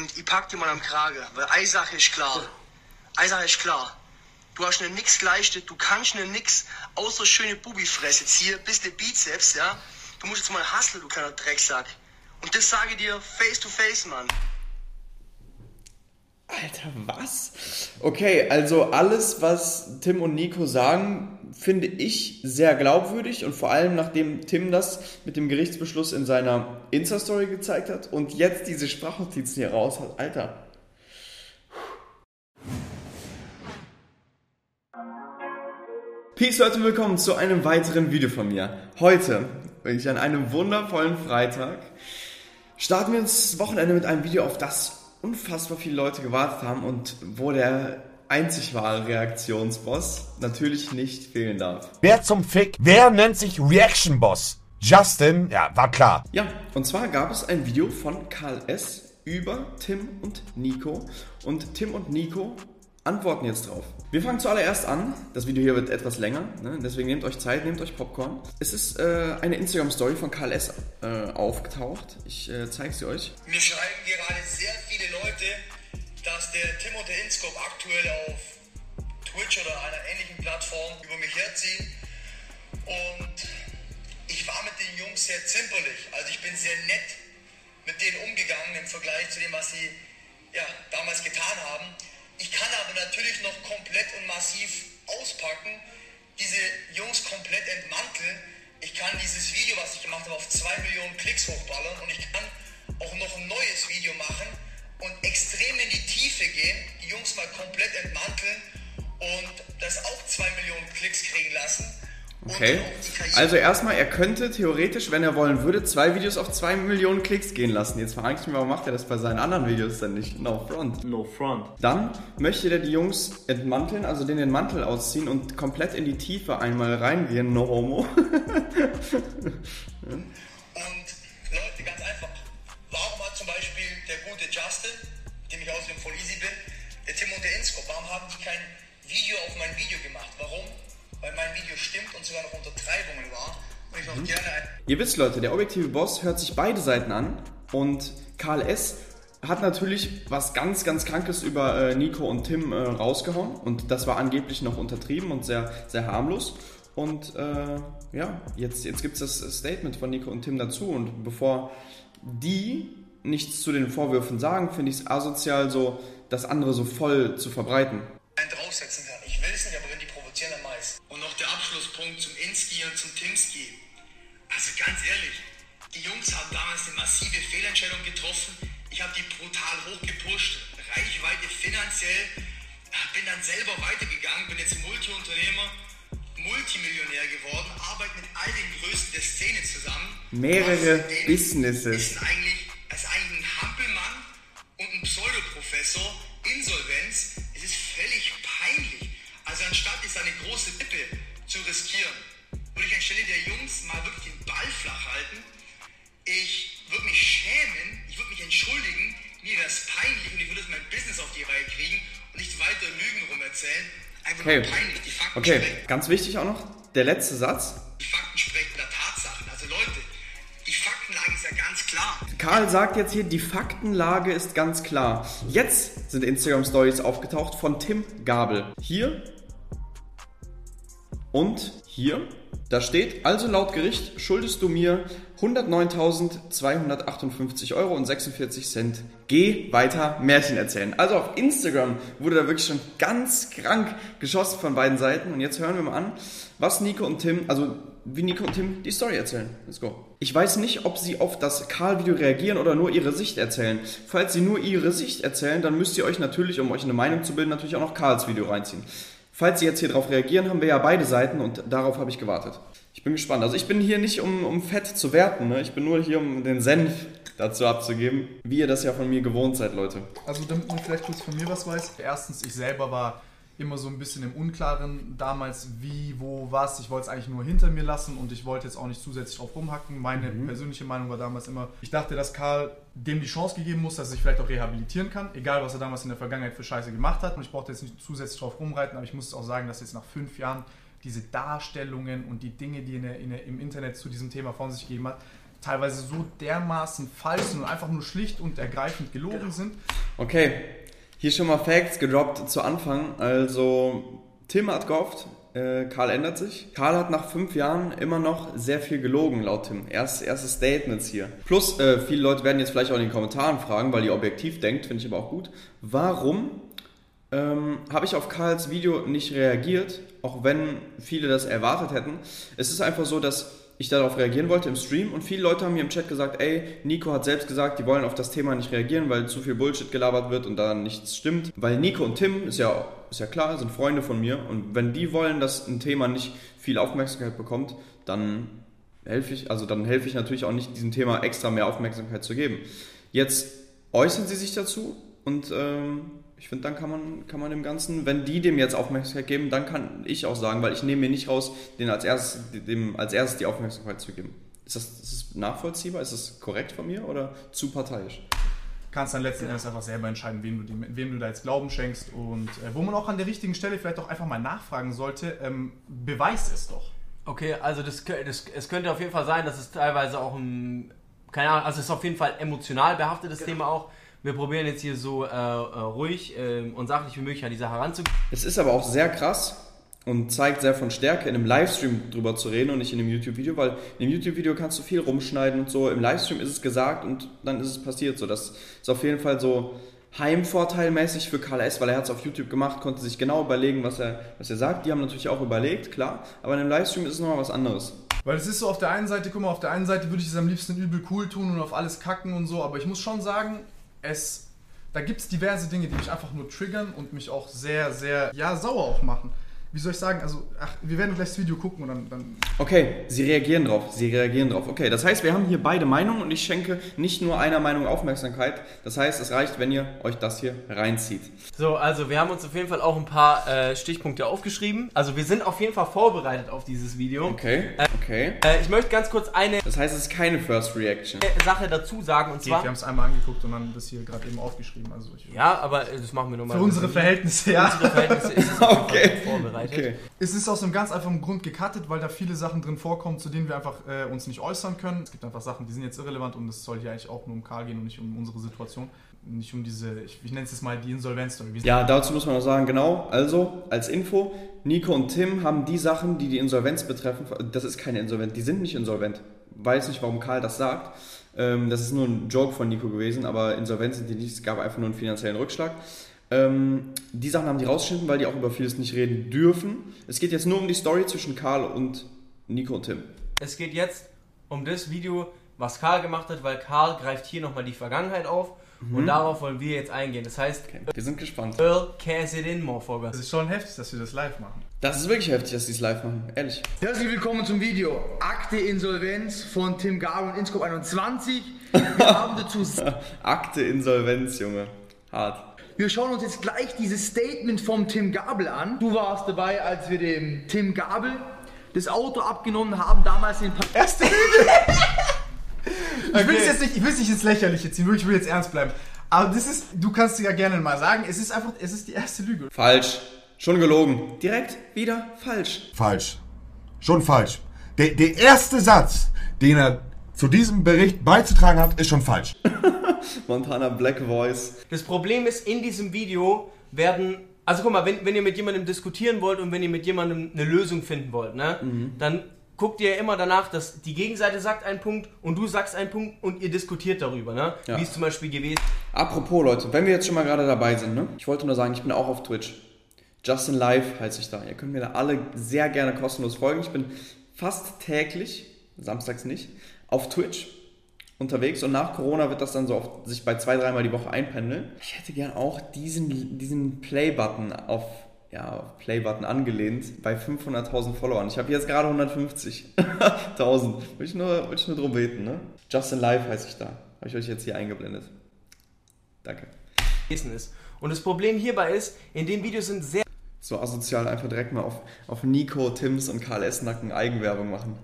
Und ich pack dir mal am Krage, weil eine Sache ist klar. Eine Sache ist klar. Du hast ne nix geleistet, du kannst ne nix, außer schöne Bubifresse hier, bis der Bizeps, ja. Du musst jetzt mal hustlen, du kleiner Drecksack. Und das sage ich dir face to face, Mann. Alter, was? Okay, also alles, was Tim und Nico sagen, finde ich sehr glaubwürdig und vor allem nachdem Tim das mit dem Gerichtsbeschluss in seiner Insta-Story gezeigt hat und jetzt diese Sprachnotizen hier raus hat. Alter. Peace Leute willkommen zu einem weiteren Video von mir. Heute, ich an einem wundervollen Freitag, starten wir ins Wochenende mit einem Video, auf das unfassbar viele Leute gewartet haben und wo der einzig wahre Reaktionsboss natürlich nicht fehlen darf. Wer zum Fick? Wer nennt sich Reaction Boss? Justin? Ja, war klar. Ja, und zwar gab es ein Video von Karl S. über Tim und Nico. Und Tim und Nico antworten jetzt drauf. Wir fangen zuallererst an. Das Video hier wird etwas länger, ne? deswegen nehmt euch Zeit, nehmt euch Popcorn. Es ist äh, eine Instagram-Story von Karl S. Äh, aufgetaucht. Ich äh, zeige sie euch. Mir schreiben gerade sehr viele Leute, dass der Timothée Inskop aktuell auf Twitch oder einer ähnlichen Plattform über mich herziehen. Und ich war mit den Jungs sehr zimperlich. Also ich bin sehr nett mit denen umgegangen im Vergleich zu dem, was sie ja, damals getan haben. Ich kann aber natürlich noch komplett und massiv auspacken, diese Jungs komplett entmanteln. Ich kann dieses Video, was ich gemacht habe, auf zwei Millionen Klicks hochballern und ich kann auch noch ein neues Video machen und extrem in die Tiefe gehen, die Jungs mal komplett entmanteln und das auch zwei Millionen Klicks kriegen lassen. Okay. Also erstmal, er könnte theoretisch, wenn er wollen würde, zwei Videos auf zwei Millionen Klicks gehen lassen. Jetzt frage ich mich, warum macht er das bei seinen anderen Videos dann nicht? No front. No front. Dann möchte er die Jungs entmanteln, also den den Mantel ausziehen und komplett in die Tiefe einmal reingehen. No homo. und Leute, ganz einfach. Warum hat zum Beispiel der gute Justin, dem ich außerdem voll easy bin, der Timothée Inskop, warum haben die kein Video auf mein Video gemacht? Warum? Weil mein Video stimmt und sogar noch Untertreibungen war. Und ich auch mhm. gerne ein Ihr wisst, Leute, der objektive Boss hört sich beide Seiten an und Karl S. hat natürlich was ganz, ganz Krankes über äh, Nico und Tim äh, rausgehauen und das war angeblich noch untertrieben und sehr, sehr harmlos. Und äh, ja, jetzt, jetzt gibt es das Statement von Nico und Tim dazu und bevor die nichts zu den Vorwürfen sagen, finde ich es asozial, so das andere so voll zu verbreiten. Draufsetzen kann. Ganz ehrlich, die Jungs haben damals eine massive Fehlentscheidung getroffen. Ich habe die brutal hochgepusht, Reichweite finanziell. Bin dann selber weitergegangen, bin jetzt Multiunternehmer, Multimillionär geworden, arbeite mit all den Größten der Szene zusammen. Mehrere Businesses. Ist eigentlich, ist eigentlich ein Hampelmann und ein Pseudoprofessor, Insolvenz. Es ist völlig peinlich. Also anstatt jetzt eine große Lippe zu riskieren, würde ich anstelle der Jungs mal wirklich den Ball flach halten. Ich würde mich schämen, ich würde mich entschuldigen, mir es peinlich und ich würde mein Business auf die Reihe kriegen und nicht weiter Lügen rum erzählen. Einfach okay. nur peinlich. Die Fakten okay, sprechen. ganz wichtig auch noch, der letzte Satz. Die Fakten sprechen der Tatsachen. Also Leute, die Faktenlage ist ja ganz klar. Karl sagt jetzt hier, die Faktenlage ist ganz klar. Jetzt sind Instagram Stories aufgetaucht von Tim Gabel. Hier und hier, da steht, also laut Gericht schuldest du mir 109.258 Euro und 46 Cent. Geh weiter Märchen erzählen. Also auf Instagram wurde da wirklich schon ganz krank geschossen von beiden Seiten. Und jetzt hören wir mal an, was Nico und Tim, also wie Nico und Tim die Story erzählen. Let's go. Ich weiß nicht, ob sie auf das Karl-Video reagieren oder nur ihre Sicht erzählen. Falls sie nur ihre Sicht erzählen, dann müsst ihr euch natürlich, um euch eine Meinung zu bilden, natürlich auch noch Karls Video reinziehen. Falls Sie jetzt hier drauf reagieren, haben wir ja beide Seiten und darauf habe ich gewartet. Ich bin gespannt. Also ich bin hier nicht, um, um Fett zu werten. Ne? Ich bin nur hier, um den Senf dazu abzugeben, wie ihr das ja von mir gewohnt seid, Leute. Also damit man vielleicht kurz von mir was weiß. Erstens, ich selber war immer so ein bisschen im Unklaren damals, wie, wo, was. Ich wollte es eigentlich nur hinter mir lassen und ich wollte jetzt auch nicht zusätzlich drauf rumhacken. Meine mhm. persönliche Meinung war damals immer, ich dachte, dass Karl dem die Chance gegeben muss, dass er sich vielleicht auch rehabilitieren kann, egal was er damals in der Vergangenheit für Scheiße gemacht hat. Und ich brauchte jetzt nicht zusätzlich drauf rumreiten, aber ich muss auch sagen, dass jetzt nach fünf Jahren diese Darstellungen und die Dinge, die in der, in der, im Internet zu diesem Thema von sich gegeben hat, teilweise so dermaßen falsch sind und einfach nur schlicht und ergreifend gelogen sind. Okay, hier schon mal Facts gedroppt zu Anfang. Also, Tim hat gehofft, äh, Karl ändert sich. Karl hat nach fünf Jahren immer noch sehr viel gelogen, laut Tim. Erst, erste Statements hier. Plus, äh, viele Leute werden jetzt vielleicht auch in den Kommentaren fragen, weil ihr objektiv denkt, finde ich aber auch gut. Warum ähm, habe ich auf Karls Video nicht reagiert, auch wenn viele das erwartet hätten? Es ist einfach so, dass ich darauf reagieren wollte im Stream und viele Leute haben mir im Chat gesagt, ey, Nico hat selbst gesagt, die wollen auf das Thema nicht reagieren, weil zu viel Bullshit gelabert wird und da nichts stimmt. Weil Nico und Tim, ist ja, ist ja klar, sind Freunde von mir und wenn die wollen, dass ein Thema nicht viel Aufmerksamkeit bekommt, dann helfe ich, also dann helfe ich natürlich auch nicht, diesem Thema extra mehr Aufmerksamkeit zu geben. Jetzt äußern sie sich dazu und ähm, ich finde, dann kann man, kann man dem Ganzen, wenn die dem jetzt Aufmerksamkeit geben, dann kann ich auch sagen, weil ich nehme mir nicht raus, denen als erstes, dem als erstes die Aufmerksamkeit zu geben. Ist das, ist das nachvollziehbar? Ist das korrekt von mir oder zu parteiisch? kannst dann letzten Endes einfach selber entscheiden, wem du, die, wem du da jetzt Glauben schenkst. Und äh, wo man auch an der richtigen Stelle vielleicht auch einfach mal nachfragen sollte, ähm, beweis es doch. Okay, also das, das, es könnte auf jeden Fall sein, dass es teilweise auch ein, keine Ahnung, also es ist auf jeden Fall emotional behaftetes genau. Thema auch. Wir probieren jetzt hier so äh, äh, ruhig äh, und sachlich wie möglich an die Sache heranzugehen. Es ist aber auch sehr krass und zeigt sehr von Stärke, in einem Livestream drüber zu reden und nicht in einem YouTube-Video, weil in einem YouTube-Video kannst du viel rumschneiden und so. Im Livestream ist es gesagt und dann ist es passiert. So, das ist auf jeden Fall so heimvorteilmäßig für Karl S., weil er hat es auf YouTube gemacht, konnte sich genau überlegen, was er, was er sagt. Die haben natürlich auch überlegt, klar, aber in einem Livestream ist es nochmal was anderes. Weil es ist so auf der einen Seite, guck mal, auf der einen Seite würde ich es am liebsten übel cool tun und auf alles kacken und so, aber ich muss schon sagen, es, da gibt es diverse Dinge, die mich einfach nur triggern und mich auch sehr, sehr, ja, sauer auch machen wie soll ich sagen, also, ach, wir werden gleich das Video gucken und dann, dann. Okay, Sie reagieren drauf, Sie reagieren drauf. Okay, das heißt, wir haben hier beide Meinungen und ich schenke nicht nur einer Meinung Aufmerksamkeit. Das heißt, es reicht, wenn ihr euch das hier reinzieht. So, also wir haben uns auf jeden Fall auch ein paar äh, Stichpunkte aufgeschrieben. Also wir sind auf jeden Fall vorbereitet auf dieses Video. Okay, okay. Äh, ich möchte ganz kurz eine. Das heißt, es ist keine First Reaction. Sache dazu sagen und Geht, zwar. Wir haben es einmal angeguckt und dann das hier gerade eben aufgeschrieben. Also ja, aber äh, das machen wir nochmal. Für unsere Verhältnisse, ja. Für unsere Verhältnisse ist es okay. vorbereitet vorbereitet. Okay. Es ist aus einem ganz einfachen Grund gecuttet, weil da viele Sachen drin vorkommen, zu denen wir einfach äh, uns nicht äußern können. Es gibt einfach Sachen, die sind jetzt irrelevant und es soll hier eigentlich auch nur um Karl gehen und nicht um unsere Situation. Nicht um diese, ich, ich nenne es jetzt mal die Insolvenz-Story. Ja, dazu muss man noch sagen, genau, also als Info, Nico und Tim haben die Sachen, die die Insolvenz betreffen, das ist keine Insolvenz, die sind nicht insolvent. Weiß nicht, warum Karl das sagt. Ähm, das ist nur ein Joke von Nico gewesen, aber Insolvenz sind die nicht, es gab einfach nur einen finanziellen Rückschlag. Ähm, die Sachen haben die rausgeschnitten, weil die auch über vieles nicht reden dürfen. Es geht jetzt nur um die Story zwischen Karl und Nico und Tim. Es geht jetzt um das Video, was Karl gemacht hat, weil Karl greift hier nochmal die Vergangenheit auf mhm. und darauf wollen wir jetzt eingehen. Das heißt, okay. wir sind gespannt. Earl Cassidy Morfoger. Das ist schon heftig, dass wir das live machen. Das ist wirklich heftig, dass sie es live machen, ehrlich. Herzlich willkommen zum Video. Akte Insolvenz von Tim Gabel und Inscope 21. Wir haben dazu. Akte Insolvenz, Junge. Hart. Wir schauen uns jetzt gleich dieses Statement vom Tim Gabel an. Du warst dabei, als wir dem Tim Gabel das Auto abgenommen haben, damals in Paris. Erste Lüge! ich will es jetzt nicht, ich will es nicht ins Lächerliche ziehen, ich will jetzt ernst bleiben. Aber das ist, du kannst ja gerne mal sagen, es ist einfach, es ist die erste Lüge. Falsch. Schon gelogen. Direkt wieder falsch. Falsch. Schon falsch. Der, der erste Satz, den er zu diesem Bericht beizutragen hat, ist schon falsch. Montana Black Voice. Das Problem ist, in diesem Video werden. Also guck mal, wenn, wenn ihr mit jemandem diskutieren wollt und wenn ihr mit jemandem eine Lösung finden wollt, ne, mhm. dann guckt ihr immer danach, dass die Gegenseite sagt einen Punkt und du sagst einen Punkt und ihr diskutiert darüber, ne? Ja. Wie es zum Beispiel gewesen Apropos Leute, wenn wir jetzt schon mal gerade dabei sind, ne? Ich wollte nur sagen, ich bin auch auf Twitch. Justin Live heiße ich da. Ihr könnt mir da alle sehr gerne kostenlos folgen. Ich bin fast täglich, samstags nicht, auf Twitch unterwegs und nach Corona wird das dann so oft sich bei zwei, dreimal die Woche einpendeln. Ich hätte gern auch diesen, diesen Play-Button auf, ja, Play-Button angelehnt bei 500.000 Followern. Ich habe jetzt gerade 150.000. Wollte ich, nur, wollte ich nur drum beten, ne? Justin Live heiße ich da. Habe ich euch jetzt hier eingeblendet. Danke. Ist. Und das Problem hierbei ist, in dem Video sind sehr so asozial einfach direkt mal auf, auf Nico, Tims und Karl Esnacken Eigenwerbung machen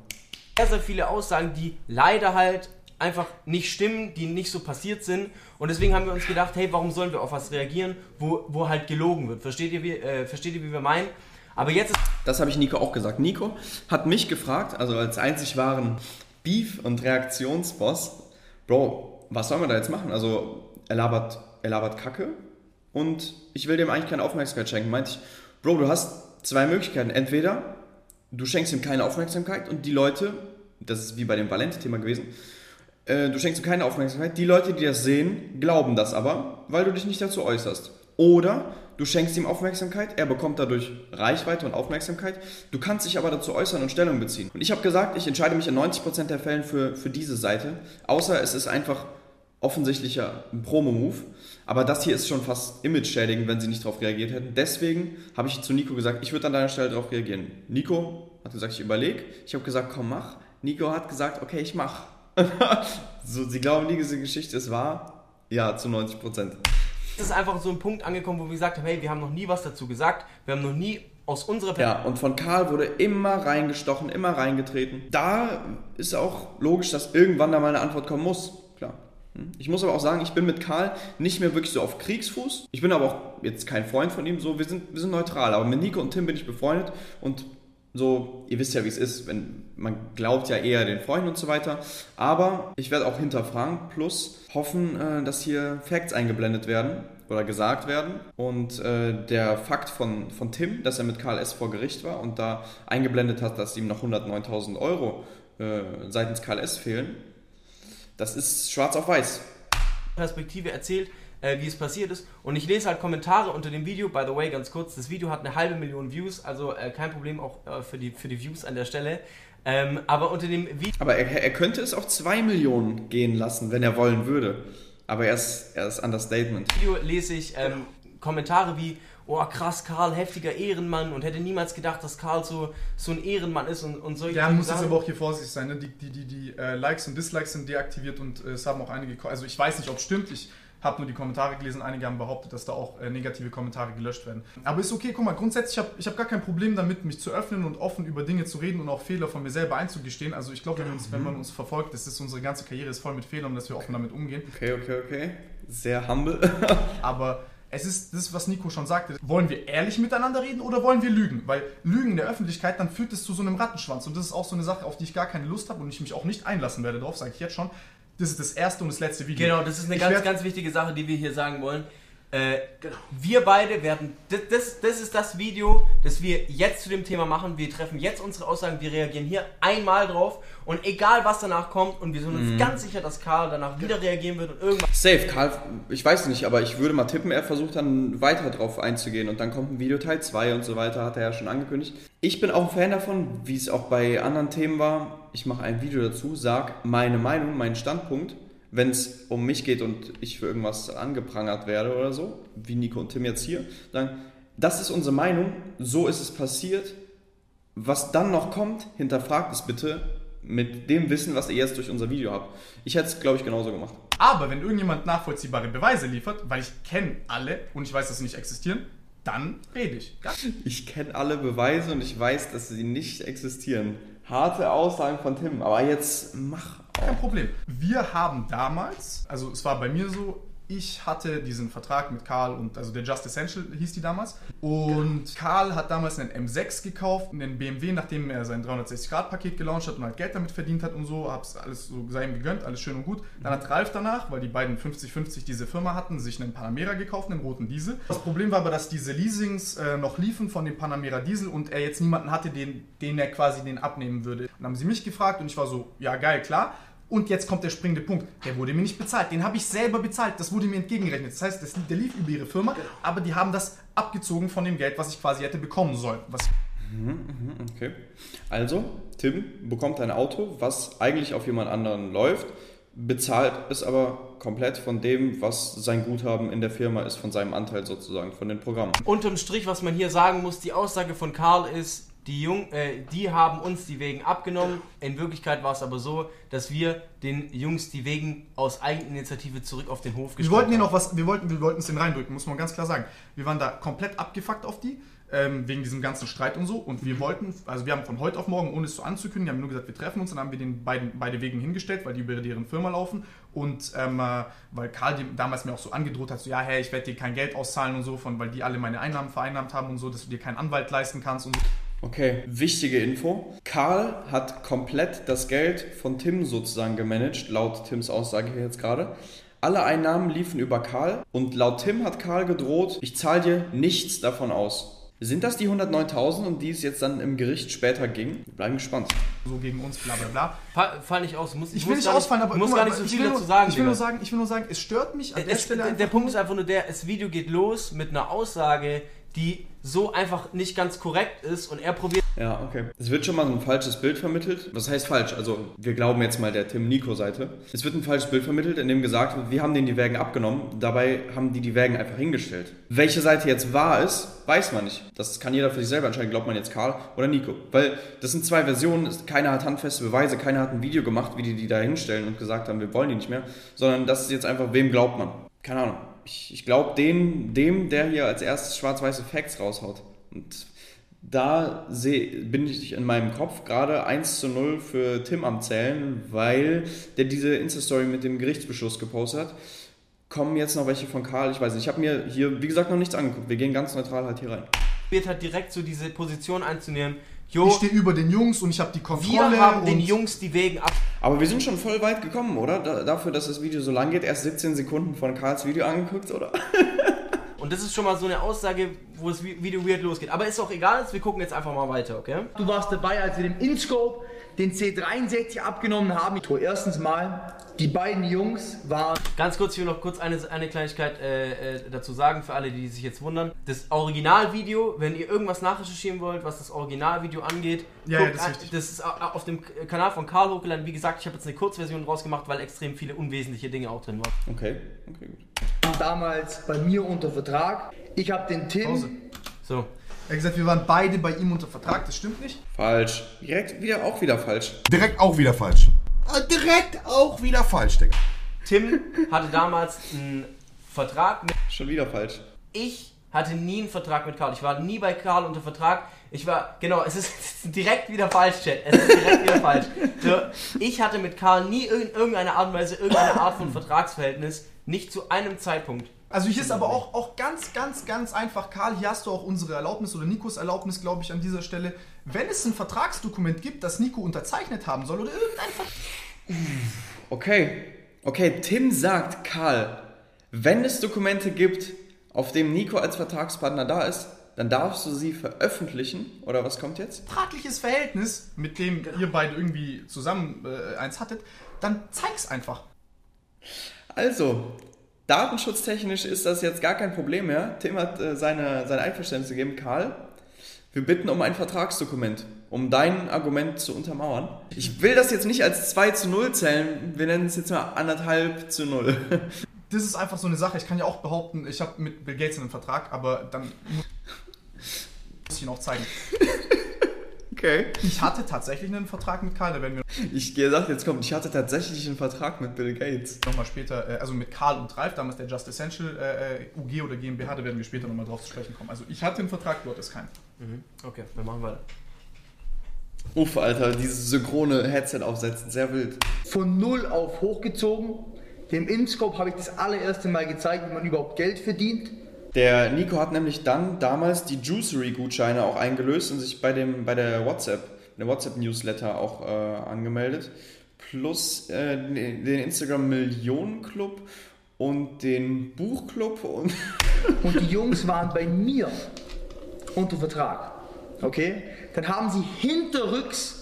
sehr, sehr viele Aussagen, die leider halt einfach nicht stimmen, die nicht so passiert sind. Und deswegen haben wir uns gedacht, hey, warum sollen wir auf was reagieren, wo, wo halt gelogen wird? Versteht ihr, wie, äh, versteht ihr, wie wir meinen? Aber jetzt Das habe ich Nico auch gesagt. Nico hat mich gefragt, also als einzig wahren Beef- und Reaktionsboss. Bro, was soll man da jetzt machen? Also, er labert, er labert Kacke und ich will dem eigentlich keine Aufmerksamkeit schenken. Meinte ich, Bro, du hast zwei Möglichkeiten. Entweder du schenkst ihm keine Aufmerksamkeit und die Leute, das ist wie bei dem Valente-Thema gewesen, äh, du schenkst ihm keine Aufmerksamkeit. Die Leute, die das sehen, glauben das aber, weil du dich nicht dazu äußerst. Oder du schenkst ihm Aufmerksamkeit, er bekommt dadurch Reichweite und Aufmerksamkeit. Du kannst dich aber dazu äußern und Stellung beziehen. Und ich habe gesagt, ich entscheide mich in 90% der Fällen für, für diese Seite, außer es ist einfach offensichtlicher Promo-Move. Aber das hier ist schon fast image-schädigend, wenn sie nicht darauf reagiert hätten. Deswegen habe ich zu Nico gesagt, ich würde an deiner Stelle darauf reagieren. Nico hat gesagt, ich überlege. Ich habe gesagt, komm, mach. Nico hat gesagt, okay, ich mach. so, sie glauben nie, diese Geschichte ist wahr. Ja, zu 90 Prozent. Es ist einfach so ein Punkt angekommen, wo wir gesagt haben, hey, wir haben noch nie was dazu gesagt, wir haben noch nie aus unserer Ja, und von Karl wurde immer reingestochen, immer reingetreten. Da ist auch logisch, dass irgendwann da mal eine Antwort kommen muss. Ich muss aber auch sagen, ich bin mit Karl nicht mehr wirklich so auf Kriegsfuß. Ich bin aber auch jetzt kein Freund von ihm, so wir sind, wir sind neutral. Aber mit Nico und Tim bin ich befreundet und so, ihr wisst ja, wie es ist, wenn man glaubt ja eher den Freunden und so weiter. Aber ich werde auch hinterfragen, plus hoffen, äh, dass hier Facts eingeblendet werden oder gesagt werden. Und äh, der Fakt von, von Tim, dass er mit KLS vor Gericht war und da eingeblendet hat, dass ihm noch 109.000 Euro äh, seitens KLS fehlen, das ist schwarz auf weiß. Perspektive erzählt, äh, wie es passiert ist. Und ich lese halt Kommentare unter dem Video. By the way, ganz kurz, das Video hat eine halbe Million Views, also äh, kein Problem auch äh, für, die, für die Views an der Stelle. Ähm, aber unter dem Video. Aber er, er könnte es auf 2 Millionen gehen lassen, wenn er wollen würde. Aber er ist, er ist Understatement. Video lese ich ähm, Kommentare wie, oh krass, Karl, heftiger Ehrenmann und hätte niemals gedacht, dass Karl so, so ein Ehrenmann ist und, und solche Ja, muss jetzt aber auch hier vorsichtig sein. Ne? Die, die, die, die äh, Likes und Dislikes sind deaktiviert und äh, es haben auch einige. Also ich weiß nicht, ob es stimmt. Ich habe nur die Kommentare gelesen. Einige haben behauptet, dass da auch äh, negative Kommentare gelöscht werden. Aber ist okay, guck mal, grundsätzlich habe ich hab gar kein Problem damit, mich zu öffnen und offen über Dinge zu reden und auch Fehler von mir selber einzugestehen. Also ich glaube, wenn, wenn man uns verfolgt, das ist unsere ganze Karriere ist voll mit Fehlern, dass wir offen damit umgehen. Okay, okay, okay. Sehr humble. Aber es ist das, was Nico schon sagte. Wollen wir ehrlich miteinander reden oder wollen wir lügen? Weil Lügen in der Öffentlichkeit, dann führt es zu so einem Rattenschwanz. Und das ist auch so eine Sache, auf die ich gar keine Lust habe und ich mich auch nicht einlassen werde drauf, sage ich jetzt schon. Das ist das erste und das letzte Video. Genau, das ist eine Ich ganz, ganz wichtige Sache, die wir hier sagen wollen. Äh, Wir beide werden, das, das, das ist das Video, das wir jetzt zu dem Thema machen. Wir treffen jetzt unsere Aussagen, wir reagieren hier einmal drauf und egal was danach kommt und wir sind uns ganz sicher, dass Karl danach wieder reagieren wird und irgendwann Safe, Karl, ich weiß nicht, aber ich würde mal tippen, er versucht dann weiter drauf einzugehen und dann kommt ein Video Teil 2 und so weiter, hat er ja schon angekündigt. Ich bin auch ein Fan davon, wie es auch bei anderen Themen war. Ich mache ein Video dazu, sag meine Meinung, meinen Standpunkt, wenn es um mich geht und ich für irgendwas angeprangert werde oder so, wie Nico und Tim jetzt hier, sagen, das ist unsere Meinung, so ist es passiert. Was dann noch kommt, hinterfragt es bitte mit dem Wissen, was ihr jetzt durch unser Video habt. Ich hätte es, glaube ich, genauso gemacht. Aber wenn irgendjemand nachvollziehbare Beweise liefert, weil ich kenne alle und ich weiß, dass sie nicht existieren, dann rede ich. Ich kenne alle Beweise und ich weiß, dass sie nicht existieren. Harte Aussagen von Tim, aber jetzt mach. Kein Problem. Wir haben damals, also es war bei mir so, ich hatte diesen Vertrag mit Karl und also der Just Essential hieß die damals. Und Karl hat damals einen M6 gekauft, einen BMW, nachdem er sein 360-Grad-Paket gelauncht hat und halt Geld damit verdient hat und so, hab's alles so sei ihm gegönnt, alles schön und gut. Dann hat Ralf danach, weil die beiden 50-50 diese Firma hatten, sich einen Panamera gekauft, einen roten Diesel. Das Problem war aber, dass diese Leasings äh, noch liefen von dem Panamera Diesel und er jetzt niemanden hatte, den, den er quasi den abnehmen würde. Dann haben sie mich gefragt und ich war so, ja geil, klar. Und jetzt kommt der springende Punkt. Der wurde mir nicht bezahlt. Den habe ich selber bezahlt. Das wurde mir entgegengerechnet. Das heißt, das, der lief über ihre Firma, aber die haben das abgezogen von dem Geld, was ich quasi hätte bekommen sollen. Was Okay. Also, Tim bekommt ein Auto, was eigentlich auf jemand anderen läuft, bezahlt es aber komplett von dem, was sein Guthaben in der Firma ist, von seinem Anteil sozusagen, von den Programmen. Unterm Strich, was man hier sagen muss, die Aussage von Karl ist, die, Jung, äh, die haben uns die Wegen abgenommen. In Wirklichkeit war es aber so, dass wir den Jungs die Wegen aus Eigeninitiative zurück auf den Hof Wir gestellt wollten hier haben. noch was, wir wollten, wir wollten es denen reindrücken, muss man ganz klar sagen. Wir waren da komplett abgefuckt auf die, ähm, wegen diesem ganzen Streit und so. Und wir wollten, also wir haben von heute auf morgen, ohne es so anzukündigen, haben nur gesagt, wir treffen uns, dann haben wir den beiden beide Wegen hingestellt, weil die über deren Firma laufen. Und ähm, äh, weil Karl damals mir auch so angedroht hat, so ja, hey, ich werde dir kein Geld auszahlen und so, von, weil die alle meine Einnahmen vereinnahmt haben und so, dass du dir keinen Anwalt leisten kannst und so. Okay, wichtige Info. Karl hat komplett das Geld von Tim sozusagen gemanagt, laut Tims Aussage hier jetzt gerade. Alle Einnahmen liefen über Karl und laut Tim hat Karl gedroht, ich zahle dir nichts davon aus. Sind das die 109.000, um die es jetzt dann im Gericht später ging? Wir bleiben gespannt. So gegen uns, bla bla bla. Fall, fall nicht aus. Muss, Ich muss will nicht ausfallen, aber ich muss gar nicht so ich viel will dazu nur- sagen. Ich will, nur sagen ich will nur sagen, es stört mich an der Es, Stelle der, der Punkt ist einfach nur der, das Video geht los mit einer Aussage, die so einfach nicht ganz korrekt ist und er probiert Ja, okay. Es wird schon mal ein falsches Bild vermittelt. Was heißt falsch? Also, wir glauben jetzt mal der Tim-Nico-Seite. Es wird ein falsches Bild vermittelt, in dem gesagt wird, wir haben denen die Wägen abgenommen. Dabei haben die die Wägen einfach hingestellt. Welche Seite jetzt wahr ist, weiß man nicht. Das kann jeder für sich selber entscheiden. Glaubt man jetzt Karl oder Nico? Weil das sind zwei Versionen. Keiner hat handfeste Beweise. Keiner hat ein Video gemacht, wie die die da hinstellen und gesagt haben, wir wollen die nicht mehr. Sondern das ist jetzt einfach, wem glaubt man? Keine Ahnung. Ich, ich glaube dem, dem, der hier als erstes schwarz-weiße Facts raushaut. Und da seh, bin ich in meinem Kopf gerade 1 zu 0 für Tim am Zählen, weil der diese Insta-Story mit dem Gerichtsbeschluss gepostet hat. Kommen jetzt noch welche von Karl? Ich weiß nicht. Ich habe mir hier, wie gesagt, noch nichts angeguckt. Wir gehen ganz neutral halt hier rein. hat, direkt so diese Position einzunehmen. Ich Jo, stehe über den Jungs und ich habe die Kontrolle. wir haben den Jungs die Wägen ab. Aber wir sind schon voll weit gekommen, oder? Da, dafür, dass das Video so lang geht. Erst 17 Sekunden von Karls Video angeguckt, oder? Und das ist schon mal so eine Aussage, wo das Vi- Video weird losgeht. Aber ist auch egal, wir gucken jetzt einfach mal weiter, okay? Du warst dabei, als wir dem InScope den C63 abgenommen haben. Erstens mal, die beiden Jungs waren Ganz kurz, ich will noch kurz eine, eine Kleinigkeit äh, äh, dazu sagen, für alle, die sich jetzt wundern. Das Originalvideo, wenn ihr irgendwas nachrecherchieren wollt, was das Originalvideo angeht, Ja, ja, guckt das ist das ist au- auf dem Kanal von Karl hochgeladen. Wie gesagt, ich habe jetzt eine Kurzversion rausgemacht, weil extrem viele unwesentliche Dinge auch drin waren. Okay, okay, gut. damals bei mir unter Vertrag. Ich habe den Tim. Pause. So, Er hat gesagt, wir waren beide bei ihm unter Vertrag, das stimmt nicht. Falsch. Direkt wieder auch wieder falsch. Direkt auch wieder falsch. Ah, Direkt auch wieder falsch, Digga. Tim hatte damals einen Vertrag mit Schon wieder falsch. ich hatte nie einen Vertrag mit Karl. Ich war nie bei Karl unter Vertrag. Ich war, genau, es ist, es ist direkt wieder falsch, Chat. Es ist direkt wieder falsch. So, ich hatte mit Karl nie in irgendeiner Art und Weise irgendeine Art von Vertragsverhältnis. Nicht zu einem Zeitpunkt. Also hier ist aber auch, auch ganz, ganz, ganz einfach, Karl, hier hast du auch unsere Erlaubnis oder Nikos Erlaubnis, glaube ich, an dieser Stelle. Wenn es ein Vertragsdokument gibt, das Nico unterzeichnet haben soll oder irgendein Vertrag. Okay. Okay, Tim sagt, Karl, wenn es Dokumente gibt, auf dem Nico als Vertragspartner da ist, dann darfst du sie veröffentlichen. Oder was kommt jetzt? vertragliches Verhältnis, mit dem ihr beide irgendwie zusammen äh, eins hattet, dann zeig's einfach. Also, datenschutztechnisch ist das jetzt gar kein Problem mehr. Tim hat äh, seine, sein Einverständnis gegeben. Karl, wir bitten um ein Vertragsdokument, um dein Argument zu untermauern. Ich will das jetzt nicht als 2 zu 0 zählen. Wir nennen es jetzt mal anderthalb zu 0. Das ist einfach so eine Sache. Ich kann ja auch behaupten, ich habe mit Bill Gates einen Vertrag, aber dann muss ich ihn auch zeigen. Okay. Ich hatte tatsächlich einen Vertrag mit Karl, da werden wir Ich gesagt, jetzt kommt, ich hatte tatsächlich einen Vertrag mit Bill Gates. nochmal später, äh, also mit Karl und Ralf, damals der Just Essential äh, äh, UG oder GmbH, da werden wir später nochmal drauf zu sprechen kommen. Also ich hatte einen Vertrag, du hattest keinen. Okay, wir machen weiter. Uff, Alter, dieses synchrone Headset aufsetzen, sehr wild. von null auf hochgezogen. Dem InScope habe ich das allererste Mal gezeigt, wie man überhaupt Geld verdient. Der Nico hat nämlich dann damals die Juicery-Gutscheine auch eingelöst und sich bei, dem, bei der WhatsApp, der WhatsApp-Newsletter auch äh, angemeldet. Plus äh, den Instagram Millionen-Club und den Buchclub und Und die Jungs waren bei mir unter Vertrag. Okay? Dann haben sie hinterrücks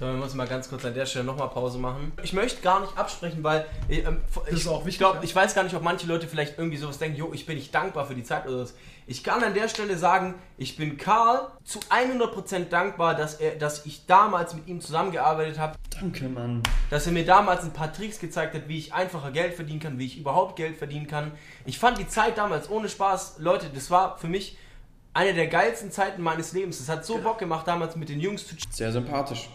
So, wir müssen mal ganz kurz an der Stelle nochmal Pause machen. Ich möchte gar nicht absprechen, weil äh, ähm, ich, ist auch ich wichtig, glaube, ja. ich weiß gar nicht, ob manche Leute vielleicht irgendwie sowas denken, jo, ich bin nicht dankbar für die Zeit oder so. Ich kann an der Stelle sagen, ich bin Karl zu 100% dankbar, dass, er, dass ich damals mit ihm zusammengearbeitet habe, Danke, Mann. dass er mir damals ein paar Tricks gezeigt hat, wie ich einfacher Geld verdienen kann, wie ich überhaupt Geld verdienen kann. Ich fand die Zeit damals ohne Spaß, Leute, das war für mich eine der geilsten Zeiten meines Lebens. Es hat so Bock gemacht, damals mit den Jungs zu Sehr sympathisch,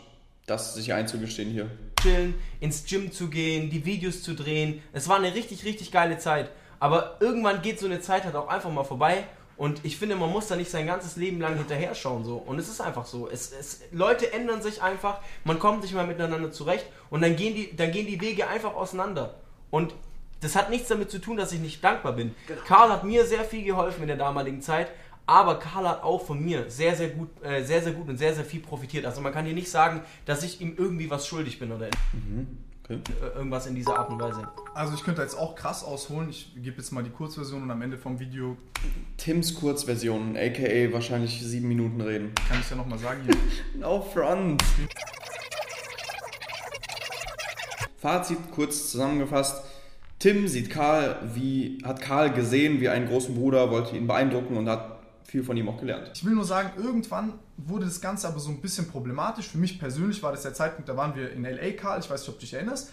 das sich einzugestehen hier. chillen, ins Gym zu gehen, die Videos zu drehen. Es war eine richtig, richtig geile Zeit. Aber irgendwann geht so eine Zeit halt auch einfach mal vorbei. Und ich finde, man muss da nicht sein ganzes Leben lang hinterher schauen. So. Und es ist einfach so. Es, es, Leute ändern sich einfach, man kommt nicht mal miteinander zurecht und dann gehen, die, dann gehen die Wege einfach auseinander. Und das hat nichts damit zu tun, dass ich nicht dankbar bin. Karl hat mir sehr viel geholfen in der damaligen Zeit, Aber Karl hat auch von mir sehr, sehr gut, äh, sehr, sehr gut und sehr, sehr viel profitiert. Also man kann hier nicht sagen, dass ich ihm irgendwie was schuldig bin oder Okay. äh, irgendwas in dieser Art und Weise. Also ich könnte jetzt auch krass ausholen. Ich gebe jetzt mal die Kurzversion und am Ende vom Video Tims Kurzversion, aka wahrscheinlich sieben Minuten reden. kann ich ja nochmal sagen. Hier. No front. Fazit kurz zusammengefasst. Tim sieht Karl wie, hat Karl gesehen wie einen großen Bruder, wollte ihn beeindrucken und hat viel von ihm auch gelernt. Ich will nur sagen, irgendwann wurde das Ganze aber so ein bisschen problematisch. Für mich persönlich war das der Zeitpunkt, da waren wir in LA, Karl, ich weiß nicht, ob du dich erinnerst,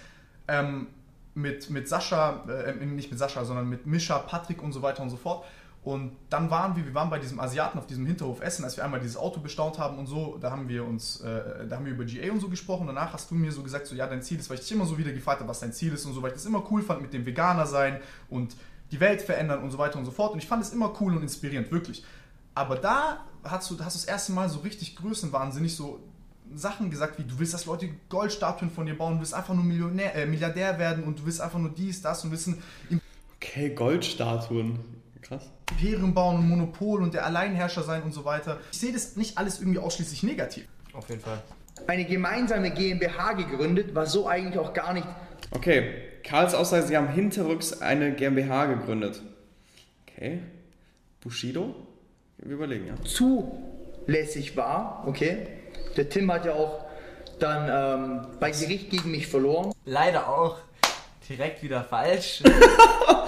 ähm, mit, mit Sascha, äh, nicht mit Sascha, sondern mit Mischa, Patrick und so weiter und so fort. Und dann waren wir, wir waren bei diesem Asiaten auf diesem Hinterhof essen, als wir einmal dieses Auto bestaunt haben und so, da haben wir uns, äh, da haben wir über GA und so gesprochen. Danach hast du mir so gesagt, so ja, dein Ziel ist, weil ich dich immer so wieder gefragt habe, was dein Ziel ist und so, weil ich das immer cool fand mit dem Veganer sein und die Welt verändern und so weiter und so fort. Und ich fand es immer cool und inspirierend, wirklich. Aber da hast du, hast du das erste Mal so richtig größenwahnsinnig so Sachen gesagt, wie du willst, dass Leute Goldstatuen von dir bauen, du willst einfach nur Millionär, äh, Milliardär werden und du willst einfach nur dies, das und wissen, Okay, Goldstatuen. Krass. Imperium bauen und Monopol und der Alleinherrscher sein und so weiter. Ich sehe das nicht alles irgendwie ausschließlich negativ. Auf jeden Fall. Eine gemeinsame GmbH gegründet, war so eigentlich auch gar nicht Okay, Karls Aussage, sie haben hinterrücks eine GmbH gegründet. Okay. Bushido? Wir überlegen, ja. zulässig war. Okay. Der Tim hat ja auch dann ähm, bei Gericht gegen mich verloren. Leider auch direkt wieder falsch.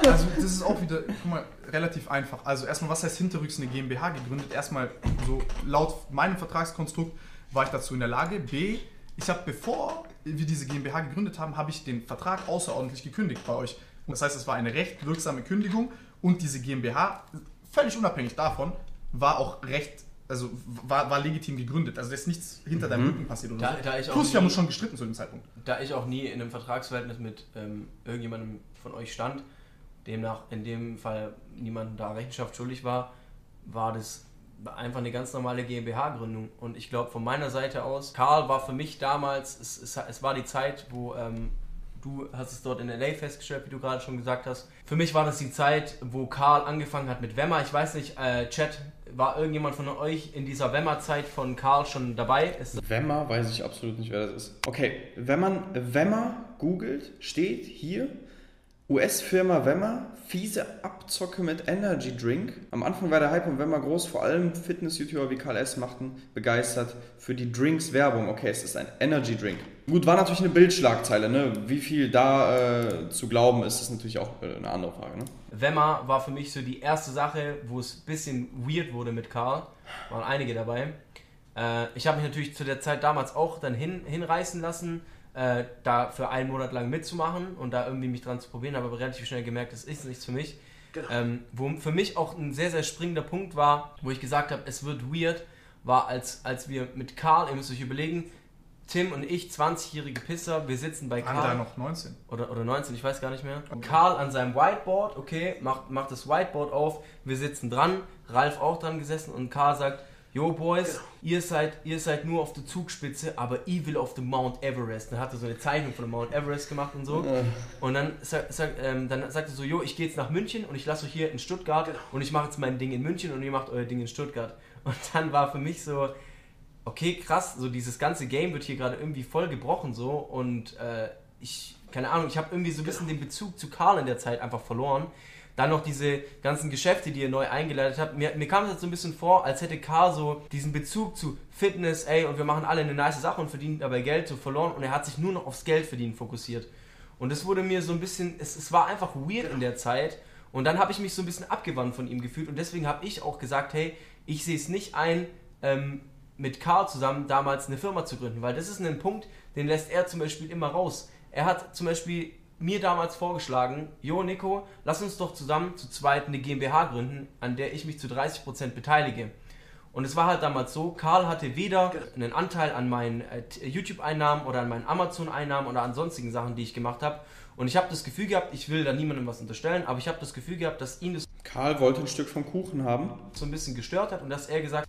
Also das ist auch wieder, guck mal, relativ einfach. Also erstmal, was heißt hinterrücks eine GmbH gegründet? Erstmal, so laut meinem Vertragskonstrukt war ich dazu in der Lage. B, ich habe, bevor wir diese GmbH gegründet haben, habe ich den Vertrag außerordentlich gekündigt bei euch. Und das heißt, es war eine recht wirksame Kündigung und diese GmbH, völlig unabhängig davon, war auch recht, also war, war legitim gegründet. Also da ist nichts hinter deinem Rücken passiert oder Da- so. da ich Plus, wir haben uns schon gestritten zu dem Zeitpunkt. da ich auch nie in einem Vertragsverhältnis mit ähm, irgendjemandem von euch stand, demnach in dem Fall niemandem da Rechenschaft schuldig war, war das einfach eine ganz normale GmbH-Gründung. Und ich glaube, von meiner Seite aus, Karl war für mich damals, es, es, es war die Zeit, wo ähm, du hast es dort in LA festgestellt, wie du gerade schon gesagt hast. Für mich war das die Zeit, wo Karl angefangen hat mit Wemmer. Ich weiß nicht, äh, Chat, war irgendjemand von euch in dieser Wemmer-Zeit von Karl schon dabei? Wemmer, weiß ich absolut nicht, wer das ist. Okay, wenn man Wemmer googelt, steht hier US-Firma Wemmer, fiese Abzocke mit Energy Drink. Am Anfang war der Hype um Wemmer groß, vor allem Fitness-YouTuber wie Karl S. machten begeistert für die Drinks Werbung. Okay, es ist ein Energy Drink. Gut, war natürlich eine Bildschlagzeile, ne? Wie viel da äh, zu glauben ist, ist natürlich auch äh, eine andere Frage, ne? Wemmer war für mich so die erste Sache, wo es ein bisschen weird wurde mit Karl. Waren einige dabei. Äh, ich habe mich natürlich zu der Zeit damals auch dann hin, hinreißen lassen, äh, da für einen Monat lang mitzumachen und da irgendwie mich dran zu probieren, habe aber relativ schnell gemerkt, das ist nichts für mich. Ähm, wo für mich auch ein sehr, sehr springender Punkt war, wo ich gesagt habe, es wird weird, war als, als wir mit Karl, ihr müsst euch überlegen, Tim und ich, 20-jährige Pisser, wir sitzen bei Karl noch 19. oder, oder 19, ich weiß gar nicht mehr. Karl an seinem Whiteboard, okay, macht, macht das Whiteboard auf, wir sitzen dran, Ralf auch dran gesessen und Karl sagt, Yo Boys, ihr, seid, ihr seid nur auf der Zugspitze, aber ich will auf dem Mount Everest. Dann hat er so eine Zeichnung von dem Mount Everest gemacht und so. Und dann, sag, sag, ähm, dann sagt er so, jo, ich gehe jetzt nach München und ich lasse euch hier in Stuttgart und ich mache jetzt mein Ding in München und ihr macht euer Ding in Stuttgart. Und dann war für mich so, okay, krass, so dieses ganze Game wird hier gerade irgendwie voll gebrochen so und äh, ich, keine Ahnung, ich habe irgendwie so ein bisschen den Bezug zu Karl in der Zeit einfach verloren. Dann noch diese ganzen Geschäfte, die ihr neu eingeleitet habt. Mir, mir kam es jetzt so ein bisschen vor, als hätte Karl so diesen Bezug zu Fitness, ey, und wir machen alle eine nice Sache und verdienen dabei Geld, so verloren und er hat sich nur noch aufs Geld verdienen fokussiert. Und das wurde mir so ein bisschen, es, es war einfach weird in der Zeit. Und dann habe ich mich so ein bisschen abgewandt von ihm gefühlt und deswegen habe ich auch gesagt, hey, ich sehe es nicht ein, ähm, mit Karl zusammen damals eine Firma zu gründen, weil das ist ein Punkt, den lässt er zum Beispiel immer raus. Er hat zum Beispiel mir damals vorgeschlagen, Jo Nico, lass uns doch zusammen zu zweit eine GmbH gründen, an der ich mich zu 30% beteilige. Und es war halt damals so, Karl hatte weder einen Anteil an meinen äh, YouTube-Einnahmen oder an meinen Amazon-Einnahmen oder an sonstigen Sachen, die ich gemacht habe. Und ich habe das Gefühl gehabt, ich will da niemandem was unterstellen, aber ich habe das Gefühl gehabt, dass ihn das Karl wollte ein Stück vom Kuchen haben. so ein bisschen gestört hat und dass er gesagt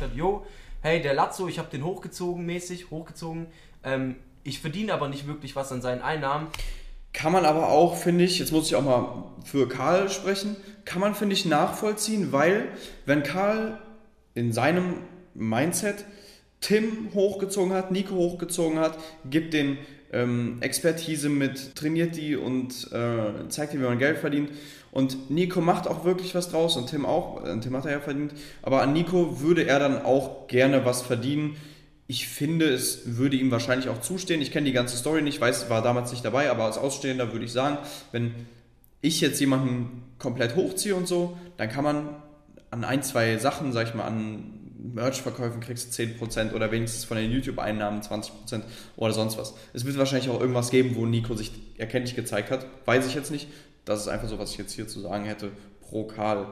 hat, jo, hey, der Lazzo, ich habe den hochgezogen mäßig, hochgezogen. Ähm, ich verdiene aber nicht wirklich was an seinen Einnahmen. Kann man aber auch, finde ich, jetzt muss ich auch mal für Karl sprechen, kann man, finde ich, nachvollziehen, weil wenn Karl in seinem Mindset Tim hochgezogen hat, Nico hochgezogen hat, gibt den ähm, Expertise mit, trainiert die und äh, zeigt ihm, wie man Geld verdient. Und Nico macht auch wirklich was draus und Tim auch. Äh, Tim hat er ja verdient. Aber an Nico würde er dann auch gerne was verdienen. Ich finde, es würde ihm wahrscheinlich auch zustehen. Ich kenne die ganze Story nicht, weiß, war damals nicht dabei, aber als Ausstehender würde ich sagen, wenn ich jetzt jemanden komplett hochziehe und so, dann kann man an ein, zwei Sachen, sag ich mal, an Merch-Verkäufen kriegst du 10% oder wenigstens von den YouTube-Einnahmen 20% oder sonst was. Es wird wahrscheinlich auch irgendwas geben, wo Nico sich erkenntlich gezeigt hat. Weiß ich jetzt nicht. Das ist einfach so, was ich jetzt hier zu sagen hätte. Pro Karl.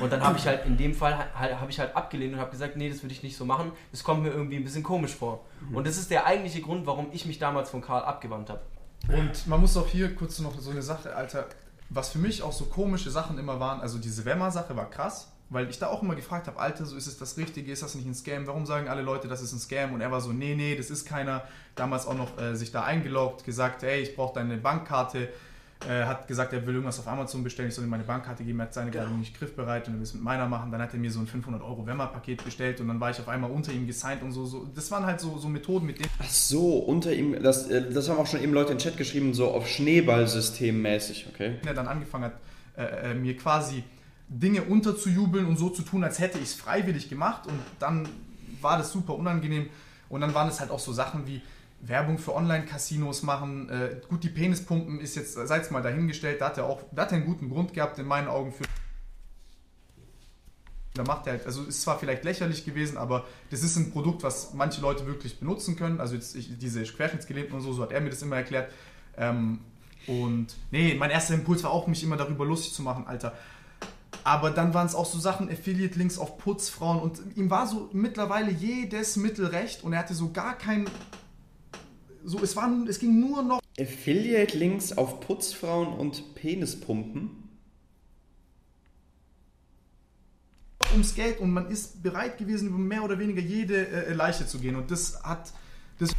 Und dann habe ich halt in dem Fall halt, habe ich halt abgelehnt und habe gesagt, nee, das würde ich nicht so machen. Das kommt mir irgendwie ein bisschen komisch vor. Mhm. Und das ist der eigentliche Grund, warum ich mich damals von Karl abgewandt habe. Und man muss auch hier kurz noch so eine Sache, Alter, was für mich auch so komische Sachen immer waren, also diese Wemmer-Sache war krass, weil ich da auch immer gefragt habe, Alter, so ist es das Richtige, ist das nicht ein Scam? Warum sagen alle Leute, das ist ein Scam? Und er war so, nee, nee, das ist keiner. Damals auch noch äh, sich da eingeloggt, gesagt, hey, ich brauche deine Bankkarte. Äh, hat gesagt, er will irgendwas auf Amazon bestellen, ich soll ihm meine Bankkarte geben, er hat seine gerade nicht griffbereit und er will es mit meiner machen. Dann hat er mir so ein 500 Euro Wemmer-Paket bestellt und dann war ich auf einmal unter ihm gesigned und so. so. Das waren halt so, so Methoden, mit denen Ach so, unter ihm, das, äh, das haben auch schon eben Leute in den Chat geschrieben, so auf Schneeballsystem mäßig, okay? er dann angefangen hat, äh, äh, mir quasi Dinge unterzujubeln und so zu tun, als hätte ich es freiwillig gemacht und dann war das super unangenehm und dann waren es halt auch so Sachen wie Werbung für Online-Casinos machen, äh, gut, die Penispumpen ist jetzt, sei es mal dahingestellt, da hat er auch, da hat er einen guten Grund gehabt in meinen Augen für da macht er halt, also ist zwar vielleicht lächerlich gewesen, aber das ist ein Produkt, was manche Leute wirklich benutzen können. Also jetzt ich, diese Querschnittsgelähmten und so, so hat er mir das immer erklärt. Ähm, und nee, mein erster Impuls war auch, mich immer darüber lustig zu machen, Alter. Aber dann waren es auch so Sachen, Affiliate-Links auf Putzfrauen und ihm war so mittlerweile jedes Mittel recht und er hatte so gar kein. So, es, war, es ging nur noch Affiliate-Links auf Putzfrauen und Penispumpen. ums Geld und man ist bereit gewesen, über mehr oder weniger jede äh, Leiche zu gehen. Und das hat. Das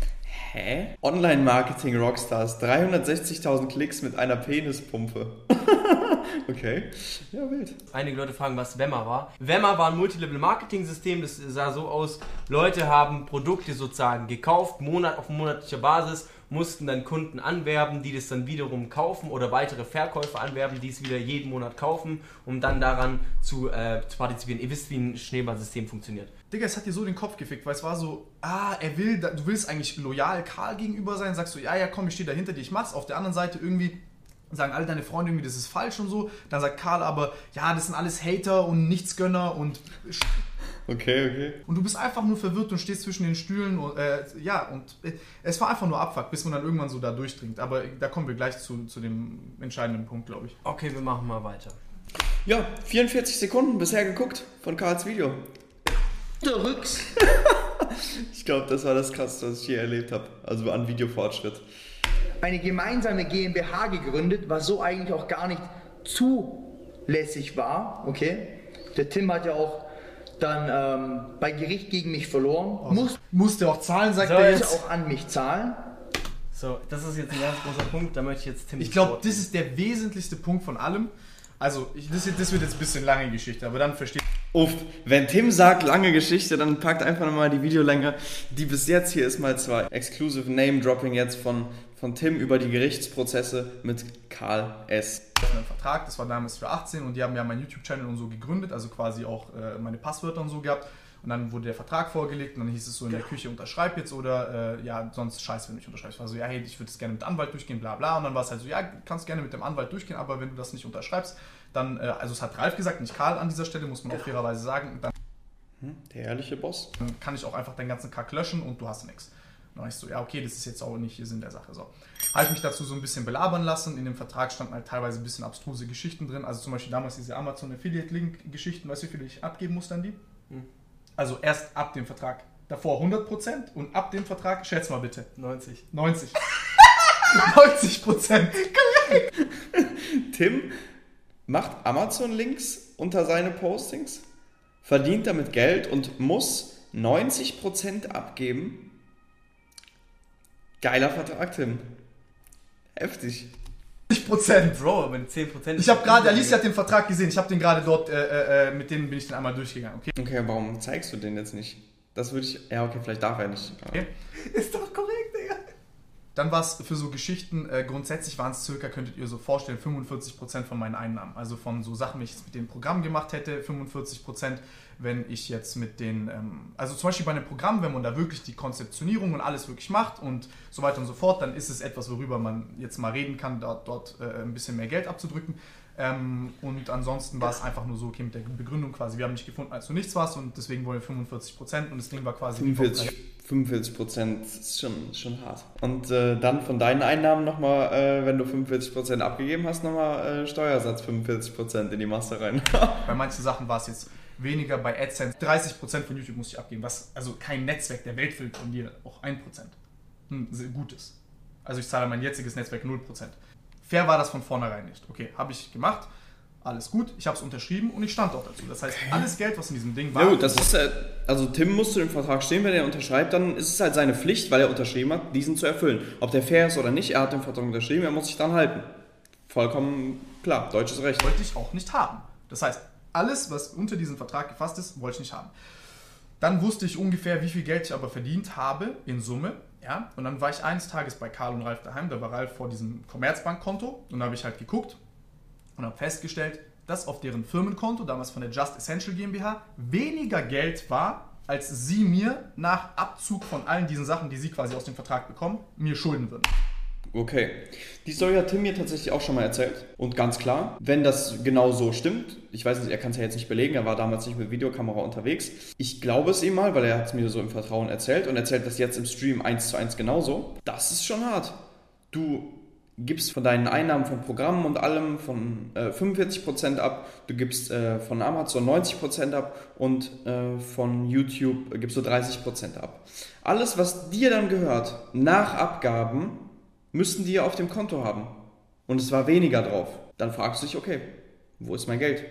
Hä? Online-Marketing Rockstars, 360.000 Klicks mit einer Penispumpe. okay. Ja, wild. Einige Leute fragen, was Wemmer war. Wemmer war ein Multilevel-Marketing-System. Das sah so aus, Leute haben Produkte sozusagen gekauft, Monat auf monatlicher Basis, mussten dann Kunden anwerben, die das dann wiederum kaufen oder weitere Verkäufer anwerben, die es wieder jeden Monat kaufen, um dann daran zu, äh, zu partizipieren. Ihr wisst, wie ein Schneeballsystem funktioniert. Digga, es hat dir so den Kopf gefickt, weil es war so, ah, er will, du willst eigentlich loyal Karl gegenüber sein, sagst du, ja, ja, komm, ich stehe dahinter dir, ich mach's. Auf der anderen Seite irgendwie sagen alle deine Freunde irgendwie, das ist falsch und so. Dann sagt Karl aber, ja, das sind alles Hater und Nichtsgönner und Okay, okay. und du bist einfach nur verwirrt und stehst zwischen den Stühlen und äh, ja, und äh, es war einfach nur Abfuck, bis man dann irgendwann so da durchdringt. Aber da kommen wir gleich zu, zu dem entscheidenden Punkt, glaube ich. Okay, wir machen mal weiter. Ja, 44 Sekunden bisher geguckt von Karls Video. Rücks. Ich glaube, das war das Krasseste, was ich je erlebt habe. Also an Videofortschritt. Eine gemeinsame GmbH gegründet, was so eigentlich auch gar nicht zulässig war. Okay, der Tim hat ja auch dann ähm, bei Gericht gegen mich verloren, muss Musste auch zahlen, sagt So, er jetzt auch an mich zahlen. So, das ist jetzt ein ganz großer Punkt, da möchte ich jetzt Tim Ich glaube, das ist der wesentlichste Punkt von allem. Also, ich, das, das wird jetzt ein bisschen lange Geschichte, aber dann versteht Uff, wenn Tim sagt lange Geschichte, dann packt einfach nochmal die Videolänge, die bis jetzt hier ist mal zwei. Exclusive Name Dropping jetzt von, von Tim über die Gerichtsprozesse mit Karl S. einen Vertrag, das war damals für 18 und die haben ja meinen YouTube-Channel und so gegründet, also quasi auch äh, meine Passwörter und so gehabt. Und dann wurde der Vertrag vorgelegt und dann hieß es so in der Küche, unterschreib jetzt oder äh, ja, sonst scheiße, wenn du nicht unterschreibst. Ich war so, ja, hey, ich würde es gerne mit Anwalt durchgehen, bla bla. Und dann war es halt so, ja, kannst gerne mit dem Anwalt durchgehen, aber wenn du das nicht unterschreibst, dann, äh, also es hat Ralf gesagt, nicht Karl an dieser Stelle, muss man auch fairerweise sagen, dann Der ehrliche Boss. kann ich auch einfach deinen ganzen Kack löschen und du hast nichts. Dann war ich so, ja, okay, das ist jetzt auch nicht Sinn der Sache. So. Habe ich mich dazu so ein bisschen belabern lassen. In dem Vertrag standen halt teilweise ein bisschen abstruse Geschichten drin. Also zum Beispiel damals diese Amazon Affiliate Link Geschichten. Weißt du, wie viel ich abgeben musste an die? Also erst ab dem Vertrag. Davor 100% und ab dem Vertrag, schätz mal bitte, 90. 90. 90 Prozent. Tim macht Amazon-Links unter seine Postings, verdient damit Geld und muss 90% abgeben. Geiler Vertrag, Tim. Heftig. Prozent. Bro, aber 10%. Ich habe gerade, Alicia hat den Vertrag gesehen, ich habe den gerade dort, äh, äh, mit denen bin ich dann einmal durchgegangen, okay? Okay, warum zeigst du den jetzt nicht? Das würde ich. Ja, okay, vielleicht darf er nicht. okay? Ist doch korrekt, Digga. Dann war es für so Geschichten, äh, grundsätzlich waren es circa, könntet ihr so vorstellen, 45% von meinen Einnahmen. Also von so Sachen, wenn ich jetzt mit dem Programm gemacht hätte, 45%, wenn ich jetzt mit den, ähm, also zum Beispiel bei einem Programm, wenn man da wirklich die Konzeptionierung und alles wirklich macht und so weiter und so fort, dann ist es etwas, worüber man jetzt mal reden kann, dort, dort äh, ein bisschen mehr Geld abzudrücken. Ähm, und ansonsten war es einfach nur so, okay, mit der Begründung quasi, wir haben nicht gefunden, als du nichts warst und deswegen wollen wir 45% und das Ding war quasi 45, 45 Prozent ist schon, schon hart. Und äh, dann von deinen Einnahmen nochmal, äh, wenn du 45 Prozent abgegeben hast, nochmal äh, Steuersatz 45 Prozent in die Masse rein. Bei manchen Sachen war es jetzt weniger bei AdSense. 30% von YouTube musste ich abgeben, was also kein Netzwerk der Welt will von dir auch 1% hm, sehr gut ist. Also ich zahle mein jetziges Netzwerk 0%. Fair war das von vornherein nicht. Okay, habe ich gemacht, alles gut, ich habe es unterschrieben und ich stand auch dazu. Das heißt, alles Geld, was in diesem Ding war, Ja gut, das ist, äh, also Tim muss zu dem Vertrag stehen, wenn er unterschreibt, dann ist es halt seine Pflicht, weil er unterschrieben hat, diesen zu erfüllen. Ob der fair ist oder nicht, er hat den Vertrag unterschrieben, er muss sich dann halten. Vollkommen klar, deutsches Recht. wollte ich auch nicht haben. Das heißt, alles, was unter diesem Vertrag gefasst ist, wollte ich nicht haben. Dann wusste ich ungefähr, wie viel Geld ich aber verdient habe in Summe. Ja? Und dann war ich eines Tages bei Karl und Ralf daheim. Da war Ralf vor diesem Commerzbankkonto. Und da habe ich halt geguckt und habe festgestellt, dass auf deren Firmenkonto, damals von der Just Essential GmbH, weniger Geld war, als sie mir nach Abzug von allen diesen Sachen, die sie quasi aus dem Vertrag bekommen, mir schulden würden. Okay. Die Story hat Tim mir tatsächlich auch schon mal erzählt. Und ganz klar, wenn das genau so stimmt, ich weiß nicht, er kann es ja jetzt nicht belegen, er war damals nicht mit Videokamera unterwegs. Ich glaube es ihm mal, weil er hat es mir so im Vertrauen erzählt und erzählt das jetzt im Stream eins zu eins genauso. Das ist schon hart. Du gibst von deinen Einnahmen von Programmen und allem von äh, 45% ab, du gibst äh, von Amazon 90% ab und äh, von YouTube gibst du 30% ab. Alles, was dir dann gehört, nach Abgaben, müssten die ja auf dem Konto haben. Und es war weniger drauf. Dann fragst du dich, okay, wo ist mein Geld?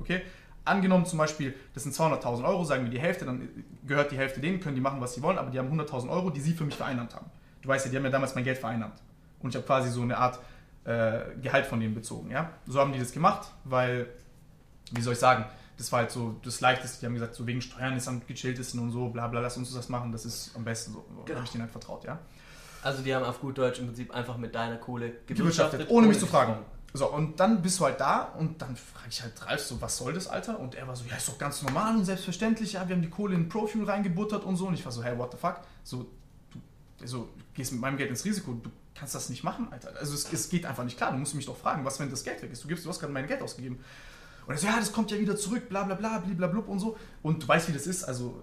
Okay? Angenommen zum Beispiel, das sind 200.000 Euro, sagen wir die Hälfte, dann gehört die Hälfte denen, können die machen, was sie wollen, aber die haben 100.000 Euro, die sie für mich vereinnahmt haben. Du weißt ja, die haben ja damals mein Geld vereinnahmt. Und ich habe quasi so eine Art äh, Gehalt von denen bezogen. Ja? So haben die das gemacht, weil, wie soll ich sagen, das war halt so das Leichteste. Die haben gesagt, so wegen Steuern ist am gechilltesten und so, bla bla, lass uns das machen, das ist am besten so. Genau. habe ich denen halt vertraut, ja. Also die haben auf gut Deutsch im Prinzip einfach mit deiner Kohle gewirtschaftet, ohne mich zu fragen. So, und dann bist du halt da und dann frage ich halt Ralf so, was soll das, Alter? Und er war so, ja, ist doch ganz normal und selbstverständlich, ja, wir haben die Kohle in Profuel reingebuttert und so. Und ich war so, hey, what the fuck? So, du so, gehst mit meinem Geld ins Risiko, du kannst das nicht machen, Alter. Also es, es geht einfach nicht klar, du musst mich doch fragen, was, wenn das Geld weg ist? Du, gibst, du hast gerade mein Geld ausgegeben. Und er so, ja, das kommt ja wieder zurück, bla bla bla, bliblablub und so. Und du weißt, wie das ist, also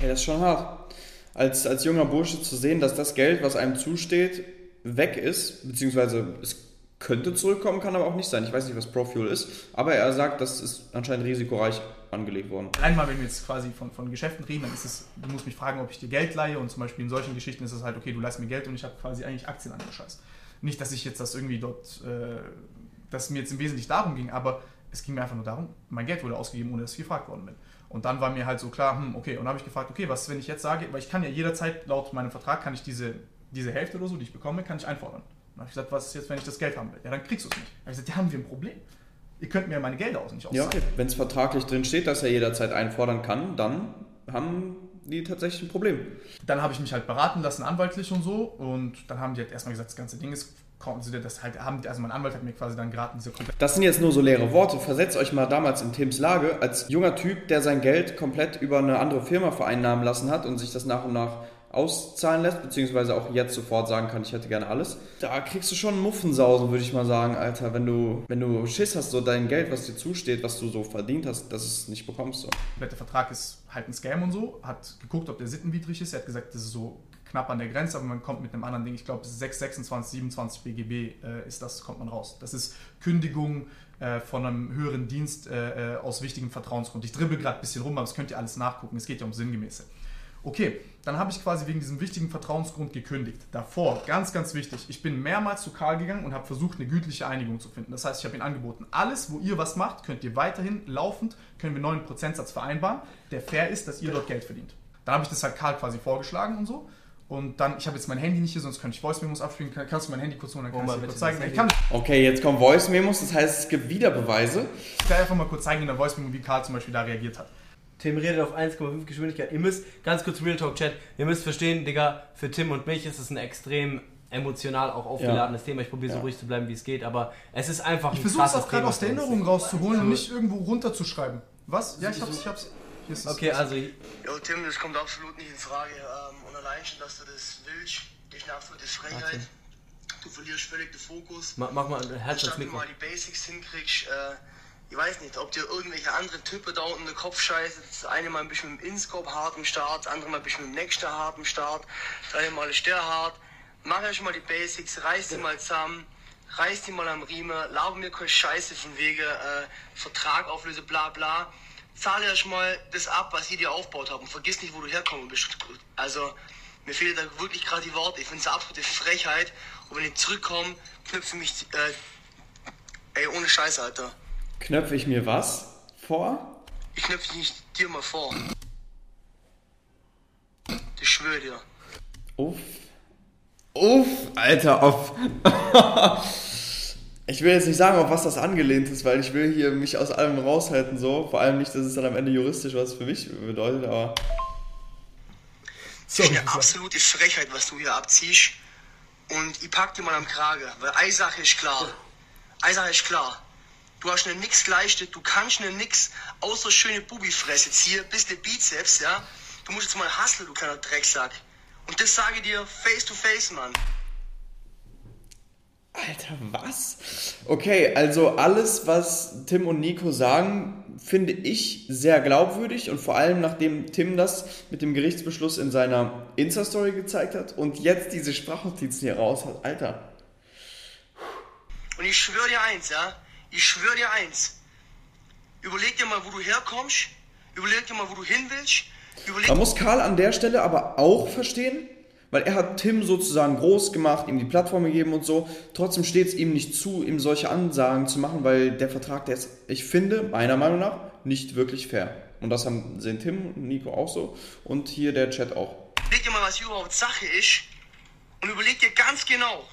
Ja, das ist schon hart. Als, als junger Bursche zu sehen, dass das Geld, was einem zusteht, weg ist, beziehungsweise es könnte zurückkommen, kann aber auch nicht sein. Ich weiß nicht, was Profuel ist, aber er sagt, das ist anscheinend risikoreich angelegt worden. Allein mal, wenn wir jetzt quasi von, von Geschäften reden, dann ist es, du musst mich fragen, ob ich dir Geld leihe und zum Beispiel in solchen Geschichten ist es halt, okay, du leihst mir Geld und ich habe quasi eigentlich Aktien an dem Scheiß. Nicht, dass ich jetzt das irgendwie dort, äh, dass mir jetzt im Wesentlichen darum ging, aber es ging mir einfach nur darum, mein Geld wurde ausgegeben, ohne dass ich gefragt worden bin. Und dann war mir halt so klar, hm, okay, und dann habe ich gefragt, okay, was, wenn ich jetzt sage, weil ich kann ja jederzeit, laut meinem Vertrag, kann ich diese, diese Hälfte oder so, die ich bekomme, kann ich einfordern. Dann habe ich gesagt, was ist jetzt, wenn ich das Geld haben will? Ja, dann kriegst du es nicht. Dann habe ich gesagt, ja, haben wir ein Problem. Ihr könnt mir meine Gelder aus nicht Ja, auszahlen. okay. Wenn es vertraglich drin steht, dass er jederzeit einfordern kann, dann haben die tatsächlich ein Problem. Dann habe ich mich halt beraten lassen, anwaltlich und so. Und dann haben die halt erstmal gesagt, das ganze Ding ist, kaum sie das halt haben, also mein Anwalt hat mir quasi dann geraten, diese komplette Das sind jetzt nur so leere Worte. Versetzt euch mal damals in Tims Lage, als junger Typ, der sein Geld komplett über eine andere Firma vereinnahmen lassen hat und sich das nach und nach auszahlen lässt, beziehungsweise auch jetzt sofort sagen kann, ich hätte gerne alles. Da kriegst du schon Muffensausen, würde ich mal sagen, Alter, wenn du, wenn du Schiss hast, so dein Geld, was dir zusteht, was du so verdient hast, dass es nicht bekommst. So. komplette Vertrag ist halt ein Scam und so. Hat geguckt, ob der sittenwidrig ist. Er hat gesagt, das ist so knapp an der Grenze, aber man kommt mit einem anderen Ding. Ich glaube, 6, 26, 27 BGB äh, ist das, kommt man raus. Das ist Kündigung äh, von einem höheren Dienst äh, äh, aus wichtigem Vertrauensgrund. Ich dribbel gerade ein bisschen rum, aber das könnt ihr alles nachgucken. Es geht ja um Sinngemäße. Okay, dann habe ich quasi wegen diesem wichtigen Vertrauensgrund gekündigt. Davor, ganz, ganz wichtig, ich bin mehrmals zu Karl gegangen und habe versucht, eine gütliche Einigung zu finden. Das heißt, ich habe ihm angeboten, alles, wo ihr was macht, könnt ihr weiterhin laufend, können wir einen neuen Prozentsatz vereinbaren, der fair ist, dass ihr dort Geld verdient. Dann habe ich das halt Karl quasi vorgeschlagen und so. Und dann, ich habe jetzt mein Handy nicht hier, sonst könnte ich Voice-Memos abspielen. Kann- Kannst du mein Handy kurz holen, dann kann Hol ich dir kurz zeigen. Ich kann Okay, jetzt kommen Voice-Memos, das heißt, es gibt wieder Beweise. dir einfach mal kurz zeigen in der Voice-Memo, wie Karl zum Beispiel da reagiert hat. Tim redet auf 1,5 Geschwindigkeit. Ihr müsst, ganz kurz Real Talk Chat, ihr müsst verstehen, Digga, für Tim und mich ist es ein extrem emotional auch aufgeladenes Thema. Ich probiere so Ja. ruhig zu bleiben, wie es geht, aber es ist einfach Ich ein versuche es auch gerade aus der. Erinnerung rauszuholen und nicht irgendwo runterzuschreiben. Was? Ja, ich hab's, ich hab's. Hier ist es. Okay, also Jo, Tim, das kommt absolut nicht in Frage. Ähm, und allein schon, dass du das willst, ist eine absolute Frechheit. Du verlierst völlig den Fokus. ma- mach mal Herz ans Anstatt du Mikro. mal die Basics hinkriegst, äh, ich weiß nicht, ob dir irgendwelche anderen Typen da unten in den Kopf scheißen. Das eine mal ein bisschen mit dem Inscope hart im Start, das andere mal ein bisschen mit dem Nexter hart im Start, das eine mal ist der hart. Mach erst mal die Basics, reiß die mal zusammen, reiß die mal am Riemen, laber mir keine Scheiße von wegen äh, Vertrag auflöse, bla bla. Zahle erst mal das ab, was ihr dir aufgebaut habt und vergiss nicht, wo du herkommen bist. Also, mir fehlen da wirklich gerade die Worte. Ich finde es eine absolute Frechheit. Und wenn ich zurückkomme, knüpfe mich, äh, ey, ohne Scheiß, Alter. Knöpfe ich mir was vor? Ich knüpfe dich dir mal vor. Ich schwöre dir. Uff. Uff, Alter, auf. ich will jetzt nicht sagen, auf was das angelehnt ist, weil ich will hier mich aus allem raushalten, so. Vor allem nicht, dass es dann am Ende juristisch was für mich bedeutet, aber. Das ist eine absolute Frechheit, was du hier abziehst. Und ich pack dir mal am Kragen, weil eine Sache ist klar. Eine Sache ist klar. Du hast mir nix geleistet, du kannst mir nix außer schöne Bubifresse ziehen, bisschen Bizeps, ja. Du musst jetzt mal hustlen, du kleiner Drecksack. Und das sage ich dir face to face, Mann. Alter, was? Okay, also alles, was Tim und Nico sagen, finde ich sehr glaubwürdig und vor allem nachdem Tim das mit dem Gerichtsbeschluss in seiner Insta-Story gezeigt hat und jetzt diese Sprachnotizen hier raus hat. Alter. Und ich schwöre dir eins, ja. Ich schwöre dir eins. Überleg dir mal, wo du herkommst. Überleg dir mal, wo du hin willst. Überleg Man muss Karl an der Stelle aber auch verstehen, weil er hat Tim sozusagen groß gemacht, ihm die Plattform gegeben und so. Trotzdem steht es ihm nicht zu, ihm solche Ansagen zu machen, weil der Vertrag, der ist, ich finde, meiner Meinung nach, nicht wirklich fair. Und das haben, sehen Tim und Nico auch so und hier der Chat auch. Überleg dir mal, was hier überhaupt Sache ist. Und überleg dir ganz genau,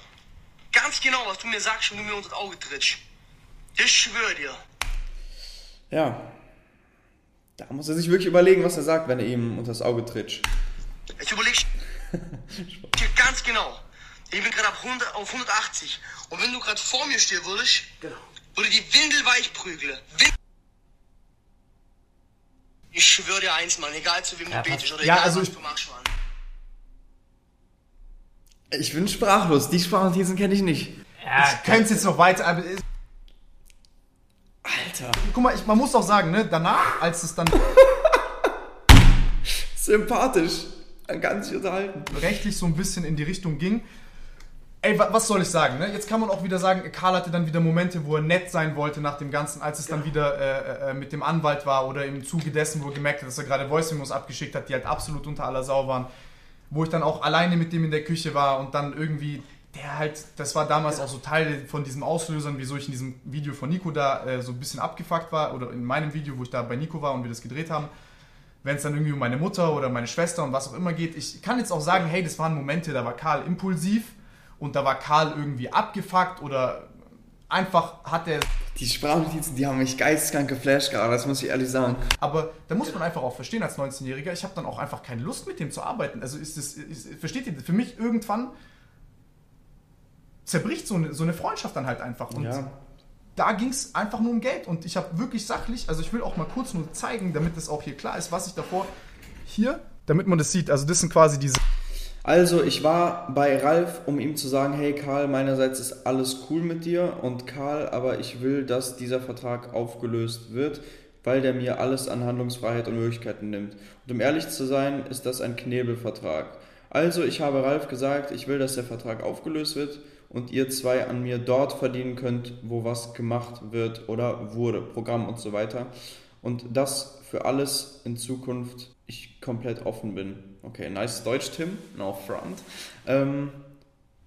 ganz genau, was du mir sagst, wenn du mir unter das Auge trittst. Das schwöre dir. Ja. Da muss er sich wirklich überlegen, was er sagt, wenn er ihm unter das Auge tritt. Jetzt überlegst dir ganz genau. Ich bin gerade auf, 100 auf 180. Und wenn du gerade vor mir stehen würdest, würde die Windel weich prügeln. Win ich schwöre dir eins, Mann, egal zu wem Ja, du betest oder ja, egal also was ich- du machst, Mann. Ich bin sprachlos, die Sprachnotizen kenne ich nicht. Ich könnte es jetzt noch weiter, aber Alter. guck mal, ich, man muss auch sagen, ne, danach, als es dann Sympathisch. Man kann sich unterhalten. rechtlich so ein bisschen in die Richtung ging. Ey, wa- was soll ich sagen? Ne? Jetzt kann man auch wieder sagen, Karl hatte dann wieder Momente, wo er nett sein wollte nach dem Ganzen, als es dann wieder äh, äh, mit dem Anwalt war oder im Zuge dessen, wo er gemerkt hat, dass er gerade Voice-Memos abgeschickt hat, die halt absolut unter aller Sau waren. Wo ich dann auch alleine mit dem in der Küche war und dann irgendwie, der halt, das war damals auch so Teil von diesen Auslösern, wieso ich in diesem Video von Nico da äh, so ein bisschen abgefuckt war oder in meinem Video, wo ich da bei Nico war und wir das gedreht haben wenn es dann irgendwie um meine Mutter oder meine Schwester und was auch immer geht. Ich kann jetzt auch sagen, hey, das waren Momente, da war Karl impulsiv und da war Karl irgendwie abgefuckt oder einfach hat er. Die Sprachnotizen, die haben mich geisteskrank geflasht gerade, das muss ich ehrlich sagen. Aber da muss man einfach auch verstehen als 19-Jähriger, ich habe dann auch einfach keine Lust mit dem zu arbeiten. Also ist das, ist, versteht ihr, für mich irgendwann zerbricht so eine, so eine Freundschaft dann halt einfach. Und Ja. Da ging es einfach nur um Geld. Und ich habe wirklich sachlich, also ich will auch mal kurz nur zeigen, damit es auch hier klar ist, was ich davor hier, damit man das sieht. Also das sind quasi diese. Also, ich war bei Ralf, um ihm zu sagen, hey Karl, meinerseits ist alles cool mit dir und Karl, aber ich will, dass dieser Vertrag aufgelöst wird, weil der mir alles an Handlungsfreiheit und Möglichkeiten nimmt. Und um ehrlich zu sein, ist das ein Knebelvertrag. Also, ich habe Ralf gesagt, ich will, dass der Vertrag aufgelöst wird und ihr zwei an mir dort verdienen könnt, wo was gemacht wird oder wurde, Programm und so weiter. Und das für alles in Zukunft ich komplett offen bin. Okay, nice Deutsch, Tim. No front. Ähm,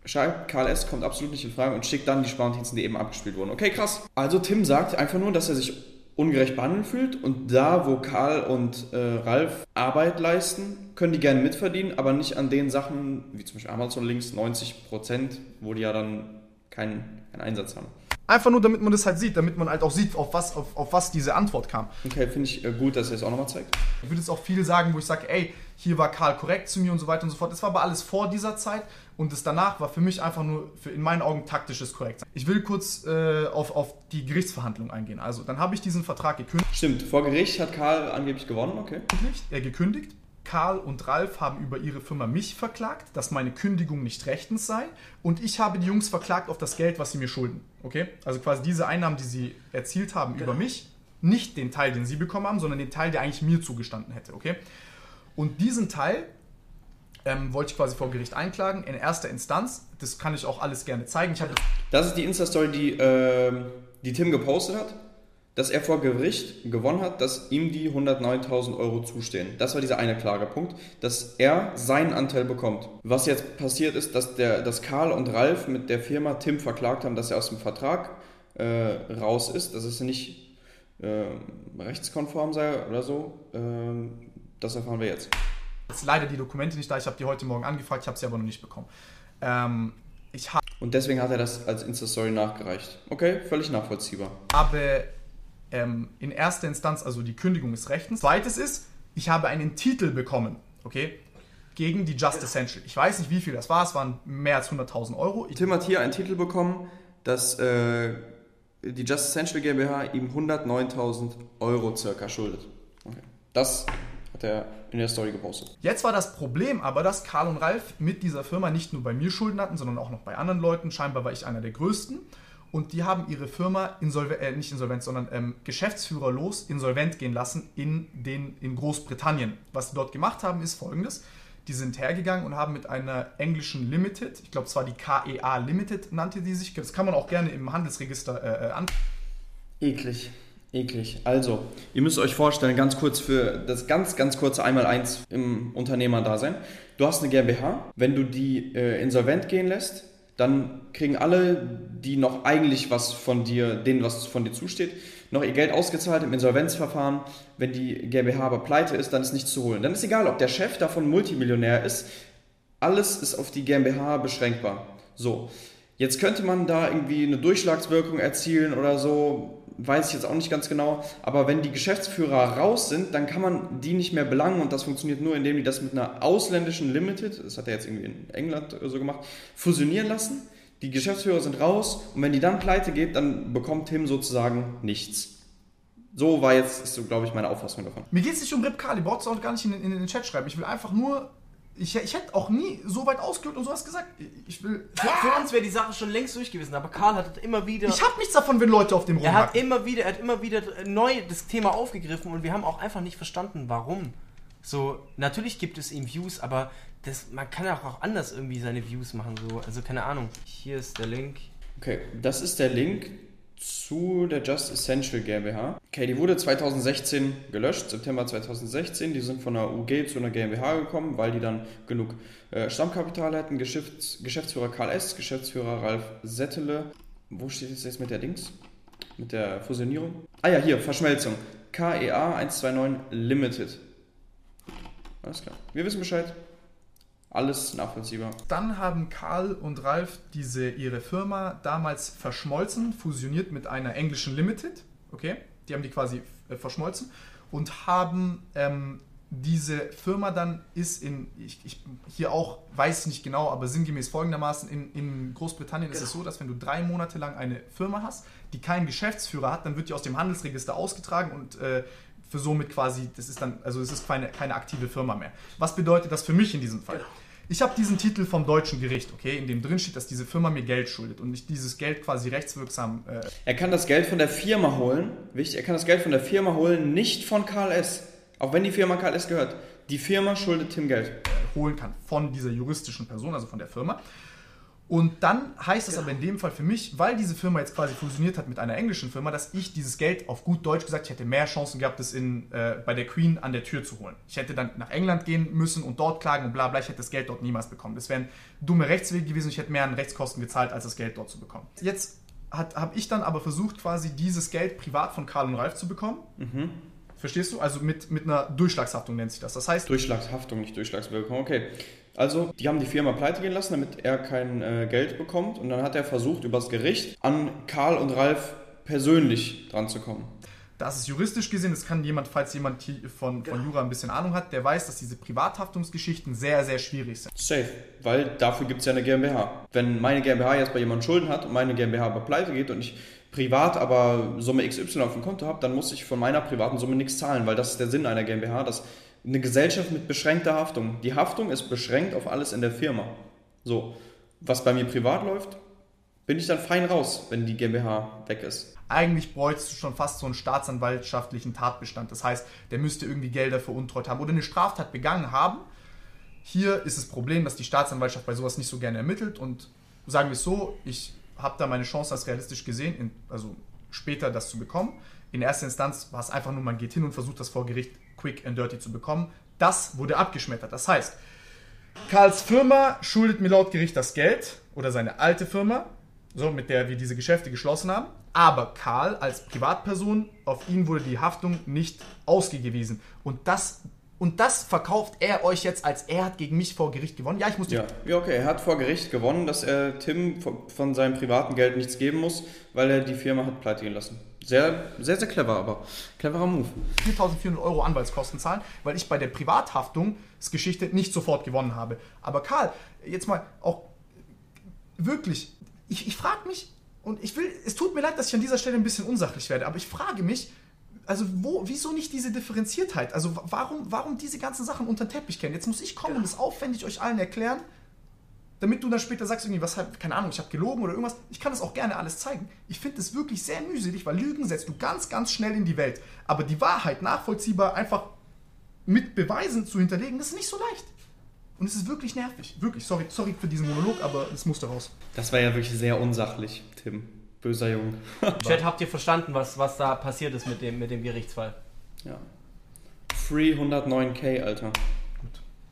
schreibt, Karl S. kommt absolut nicht in Frage und schickt dann die Sprachnotizen, die eben abgespielt wurden. Okay, krass. Also Tim sagt einfach nur, dass er sich ungerecht behandelt fühlt und da, wo Karl und äh, Ralf Arbeit leisten, können die gerne mitverdienen, aber nicht an den Sachen, wie zum Beispiel Amazon Links, 90 Prozent, wo die ja dann keinen, keinen Einsatz haben. Einfach nur, damit man das halt sieht, damit man halt auch sieht, auf was, auf, auf was diese Antwort kam. Okay, finde ich äh, gut, dass ihr es auch nochmal zeigt. Ich würde jetzt auch viel sagen, wo ich sage, ey, hier war Karl korrekt zu mir und so weiter und so fort. Das war aber alles vor dieser Zeit und das danach war für mich einfach nur, für in meinen Augen, taktisches korrekt. Ich will kurz äh, auf, auf die Gerichtsverhandlung eingehen. Also, dann habe ich diesen Vertrag gekündigt. Stimmt, vor Gericht hat Karl angeblich gewonnen, okay. Er gekündigt. Karl und Ralf haben über ihre Firma mich verklagt, dass meine Kündigung nicht rechtens sei. Und ich habe die Jungs verklagt auf das Geld, was sie mir schulden. Okay? Also quasi diese Einnahmen, die sie erzielt haben über mich, nicht den Teil, den sie bekommen haben, sondern den Teil, der eigentlich mir zugestanden hätte. Okay? Und diesen Teil ähm, wollte ich quasi vor Gericht einklagen, in erster Instanz. Das kann ich auch alles gerne zeigen. Ich hatte Das ist die Insta-Story, die, ähm, die Tim gepostet hat, dass er vor Gericht gewonnen hat, dass ihm die 109.000 Euro zustehen. Das war dieser eine Klagepunkt, dass er seinen Anteil bekommt. Was jetzt passiert ist, dass, der, dass Karl und Ralf mit der Firma Tim verklagt haben, dass er aus dem Vertrag äh, raus ist, dass es nicht äh, rechtskonform sei oder so. Ähm, das erfahren wir jetzt. Jetzt leider die Dokumente nicht da. Ich habe die heute Morgen angefragt, ich habe sie aber noch nicht bekommen. Ähm, ich Und deswegen hat er das als Insta-Story nachgereicht. Okay, völlig nachvollziehbar. habe ähm, in erster Instanz, also die Kündigung ist rechtens. Zweites ist, ich habe einen Titel bekommen, okay, gegen die Just Essential. Ich weiß nicht, wie viel das war, es waren mehr als 100.000 Euro. Ich, Tim hat hier einen Titel bekommen, dass äh, die Just Essential GmbH ihm 109.000 Euro circa schuldet. Okay. Das hat er in der Story gepostet. jetzt war das Problem aber, dass Karl und Ralf mit dieser Firma nicht nur bei mir Schulden hatten, sondern auch noch bei anderen Leuten. Scheinbar war ich einer der größten. Und die haben ihre Firma insolvent, äh, nicht insolvent, sondern ähm, geschäftsführerlos insolvent gehen lassen in, den, in Großbritannien. Was die dort gemacht haben, ist folgendes. Die sind hergegangen und haben mit einer englischen Limited, ich glaube, es war die KEA Limited, nannte die sich. Das kann man auch gerne im Handelsregister äh, äh, an. Eklig. Eklig. Also, ihr müsst euch vorstellen, ganz kurz für das ganz, ganz kurze Einmal-Eins im Unternehmerdasein. Du hast eine GmbH. Wenn du die äh, insolvent gehen lässt, dann kriegen alle, die noch eigentlich was von dir, denen was von dir zusteht, noch ihr Geld ausgezahlt im Insolvenzverfahren. Wenn die GmbH aber pleite ist, dann ist nichts zu holen. Dann ist egal, ob der Chef davon Multimillionär ist. Alles ist auf die GmbH beschränkbar. So. Jetzt könnte man da irgendwie eine Durchschlagswirkung erzielen oder so, weiß ich jetzt auch nicht ganz genau. Aber wenn die Geschäftsführer raus sind, dann kann man die nicht mehr belangen und das funktioniert nur, indem die das mit einer ausländischen Limited, das hat er jetzt irgendwie in England so gemacht, fusionieren lassen. Die Geschäftsführer sind raus und wenn die dann pleite geht, dann bekommt Tim sozusagen nichts. So war jetzt, so, glaube ich, meine Auffassung davon. Mir geht es nicht um Rip Kali, brauchst du auch gar nicht in, in den Chat schreiben. Ich will einfach nur. Ich, ich hätte auch nie so weit ausgeholt und sowas gesagt. Ich will. Für, für uns wäre die Sache schon längst durch gewesen, aber Karl hat immer wieder. Ich habe nichts davon, wenn Leute auf dem er hat rumhacken. immer wieder, er hat immer wieder neu das Thema aufgegriffen und wir haben auch einfach nicht verstanden, warum. So, natürlich gibt es ihm Views, aber das, man kann auch, auch anders irgendwie seine Views machen. So. Also keine Ahnung. Hier ist der Link. Okay, das ist der Link zu der Just Essential GmbH. Okay, die wurde 2016 gelöscht, September 2016. Die sind von einer UG zu einer GmbH gekommen, weil die dann genug äh, Stammkapital hatten. Geschäfts Geschäftsführer Karl S., Geschäftsführer Ralf Settele. Wo steht es jetzt mit der Dings? Mit der Fusionierung? Ah ja, hier, Verschmelzung. KEA 129 Limited. Alles klar. Wir wissen Bescheid. Alles nachvollziehbar. Dann haben Karl und Ralf diese ihre Firma damals verschmolzen, fusioniert mit einer englischen Limited. Okay, die haben die quasi äh, verschmolzen und haben ähm, diese Firma dann ist in, ich, ich hier auch weiß ich nicht genau, aber sinngemäß folgendermaßen, in, in Großbritannien ist es so, dass wenn du drei Monate lang eine Firma hast, die keinen Geschäftsführer hat, dann wird die aus dem Handelsregister ausgetragen und äh, für somit quasi, das ist dann, also es ist keine, keine aktive Firma mehr. Was bedeutet das für mich in diesem Fall? Ich habe diesen Titel vom deutschen Gericht, okay, in dem drin steht, dass diese Firma mir Geld schuldet und ich dieses Geld quasi rechtswirksam äh, Er kann das Geld von der Firma holen. Wichtig, er kann das Geld von der Firma holen, nicht von KLS. Auch wenn die Firma KLS gehört. Die Firma schuldet Tim Geld. holen kann von dieser juristischen Person, also von der Firma. Und dann heißt es aber in dem Fall für mich, weil diese Firma jetzt quasi fusioniert hat mit einer englischen Firma, dass ich dieses Geld auf gut Deutsch gesagt, ich hätte mehr Chancen gehabt, es in, äh, bei der Queen an der Tür zu holen. Ich hätte dann nach England gehen müssen und dort klagen und bla bla, ich hätte das Geld dort niemals bekommen. Das wären dumme Rechtswege gewesen, ich hätte mehr an Rechtskosten gezahlt, als das Geld dort zu bekommen. Jetzt habe ich dann aber versucht, quasi dieses Geld privat von Karl und Ralf zu bekommen. Verstehst du? Also mit, mit einer Durchschlagshaftung nennt sich das. Das heißt, Durchschlagshaftung, nicht Durchschlagswirkung. Okay. Also, die haben die Firma pleite gehen lassen, damit er kein äh, Geld bekommt. Und dann hat er versucht, übers Gericht an Karl und Ralf persönlich dran zu kommen. das ist juristisch gesehen, das kann jemand, falls jemand von, von Jura ein bisschen Ahnung hat, der weiß, dass diese Privathaftungsgeschichten sehr, sehr schwierig sind. Safe, weil dafür gibt es ja eine GmbH. Wenn meine GmbH jetzt bei jemandem Schulden hat und meine GmbH aber pleite geht und ich privat aber Summe XY auf dem Konto habe, dann muss ich von meiner privaten Summe nichts zahlen, weil das ist der Sinn einer GmbH, dass eine Gesellschaft mit beschränkter Haftung. Die Haftung ist beschränkt auf alles in der Firma. So, was bei mir privat läuft, bin ich dann fein raus, wenn die GmbH weg ist. Eigentlich bräuchtest du schon fast so einen staatsanwaltschaftlichen Tatbestand. Das heißt, der müsste irgendwie Gelder veruntreut haben oder eine Straftat begangen haben. Hier ist das Problem, dass die Staatsanwaltschaft bei sowas nicht so gerne ermittelt und sagen wir es so, ich habe da meine Chance als realistisch gesehen, also später das zu bekommen. In erster Instanz war es einfach nur, man geht hin und versucht das vor Gericht quick and dirty zu bekommen. Das wurde abgeschmettert. Das heißt, Karls Firma schuldet mir laut Gericht das Geld oder seine alte Firma, so mit der wir diese Geschäfte geschlossen haben. Aber Karl als Privatperson, auf ihn wurde die Haftung nicht ausgewiesen. Und das, und das verkauft er euch jetzt, als er hat gegen mich vor Gericht gewonnen. Ja, ich muss Ja, ja, okay, er hat vor Gericht gewonnen, dass er Tim von- von seinem privaten Geld nichts geben muss, weil er die Firma hat pleite gehen lassen. Sehr, sehr, sehr clever, aber cleverer Move. 4.400 Euro Anwaltskosten zahlen, weil ich bei der Privathaftungsgeschichte nicht sofort gewonnen habe. Aber Karl, jetzt mal auch wirklich, ich, ich frage mich, und ich will, es tut mir leid, dass ich an dieser Stelle ein bisschen unsachlich werde, aber ich frage mich, also wo, wieso nicht diese Differenziertheit? Also wa- warum, warum diese ganzen Sachen unter den Teppich kennen? Jetzt muss ich kommen und es aufwendig euch allen erklären, damit du dann später sagst, irgendwie, was, halt- keine Ahnung, ich habe gelogen oder irgendwas. Ich kann das auch gerne alles zeigen. Ich finde es wirklich sehr mühselig, weil Lügen setzt du ganz, ganz schnell in die Welt. Aber die Wahrheit nachvollziehbar einfach mit Beweisen zu hinterlegen, das ist nicht so leicht. Und es ist wirklich nervig. Wirklich, sorry, sorry für diesen Monolog, aber es musste raus. Das war ja wirklich sehr unsachlich, Tim. Böser Junge. Chat, habt ihr verstanden, was, was da passiert ist mit dem, mit dem Gerichtsfall? ja. Free 109k, Alter.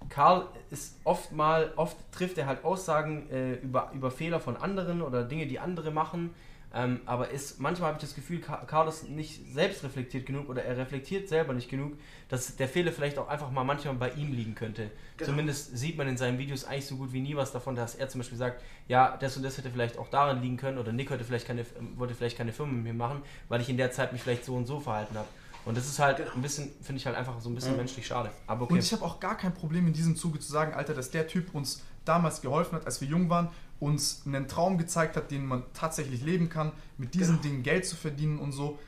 Karl ist oft mal, oft trifft er halt Aussagen äh, über, über Fehler von anderen oder Dinge, die andere machen. Ähm, aber ist, manchmal habe ich das Gefühl, ist nicht selbst reflektiert genug oder er reflektiert selber nicht genug, dass der Fehler vielleicht auch einfach mal manchmal bei ihm liegen könnte. Zumindest sieht man in seinen Videos eigentlich so gut wie nie was davon, dass er zum Beispiel sagt, ja, das und das hätte vielleicht auch daran liegen können oder Nick hätte vielleicht keine, ähm, wollte vielleicht keine Firma mit mir machen, weil ich in der Zeit mich vielleicht so und so verhalten habe. Und das ist halt ein bisschen, finde ich halt einfach so ein bisschen menschlich schade. Aber okay. Und ich habe auch gar kein Problem in diesem Zuge zu sagen, Alter, dass der Typ uns damals geholfen hat, als wir jung waren, uns einen Traum gezeigt hat, den man tatsächlich leben kann, mit diesen Dingen Geld zu verdienen und so.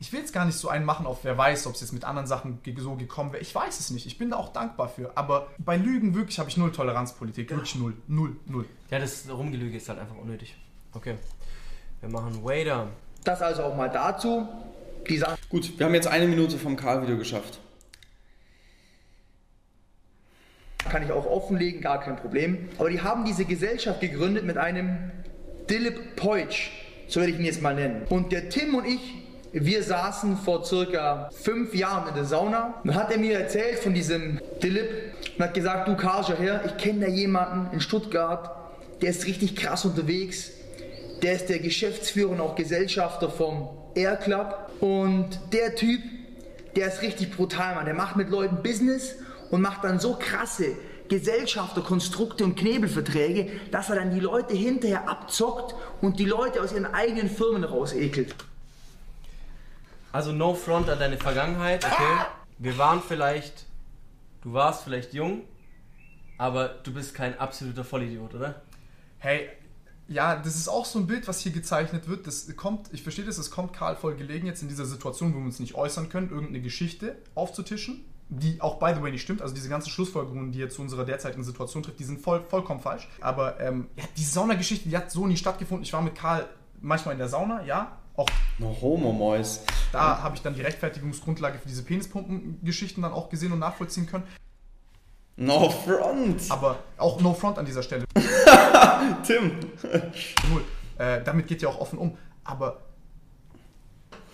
Ich will jetzt gar nicht so einen machen auf wer weiß, ob es jetzt mit anderen Sachen so gekommen wäre. Ich weiß es nicht. Ich bin da auch dankbar für. Aber bei Lügen wirklich habe ich null Toleranzpolitik. Wirklich null. Null. Null. Ja, das Rumgelüge ist halt einfach unnötig. Okay. Wir machen Wader. Das also auch mal dazu. Die Sache Gut, wir haben jetzt eine Minute vom Karl-Video geschafft. kann ich auch offenlegen, gar kein Problem. Aber die haben diese Gesellschaft gegründet mit einem Dilip Poitsch, so werde ich ihn jetzt mal nennen. Und der Tim und ich, wir saßen vor circa fünf Jahren in der Sauna. Dann hat er mir erzählt von diesem Dilip und hat gesagt, du Karl, her, ich kenne da jemanden in Stuttgart, der ist richtig krass unterwegs. Der ist der Geschäftsführer und auch Gesellschafter vom Air Club. Und der Typ, der ist richtig brutal, Mann. Der macht mit Leuten Business und macht dann so krasse Gesellschafterkonstrukte und Knebelverträge, dass er dann die Leute hinterher abzockt und die Leute aus ihren eigenen Firmen rausekelt. Also no front an deine Vergangenheit, okay? Wir waren vielleicht, du warst vielleicht jung, aber du bist kein absoluter Vollidiot, oder? Hey, ja, das ist auch so ein Bild, was hier gezeichnet wird. Das kommt, ich verstehe das, es kommt Karl voll gelegen jetzt in dieser Situation, wo wir uns nicht äußern können, irgendeine Geschichte aufzutischen, die auch by the way nicht stimmt. Also diese ganzen Schlussfolgerungen, die er zu unserer derzeitigen Situation trifft, die sind voll, vollkommen falsch. Aber ähm, ja, die Saunageschichte, die hat so nie stattgefunden. Ich war mit Karl manchmal in der Sauna, ja. Auch No homo, Mois. da habe ich dann die Rechtfertigungsgrundlage für diese Penispumpen-Geschichten dann auch gesehen und nachvollziehen können. No front. Aber auch no front an dieser Stelle. Tim. Null. Äh, damit geht ja auch offen um. Aber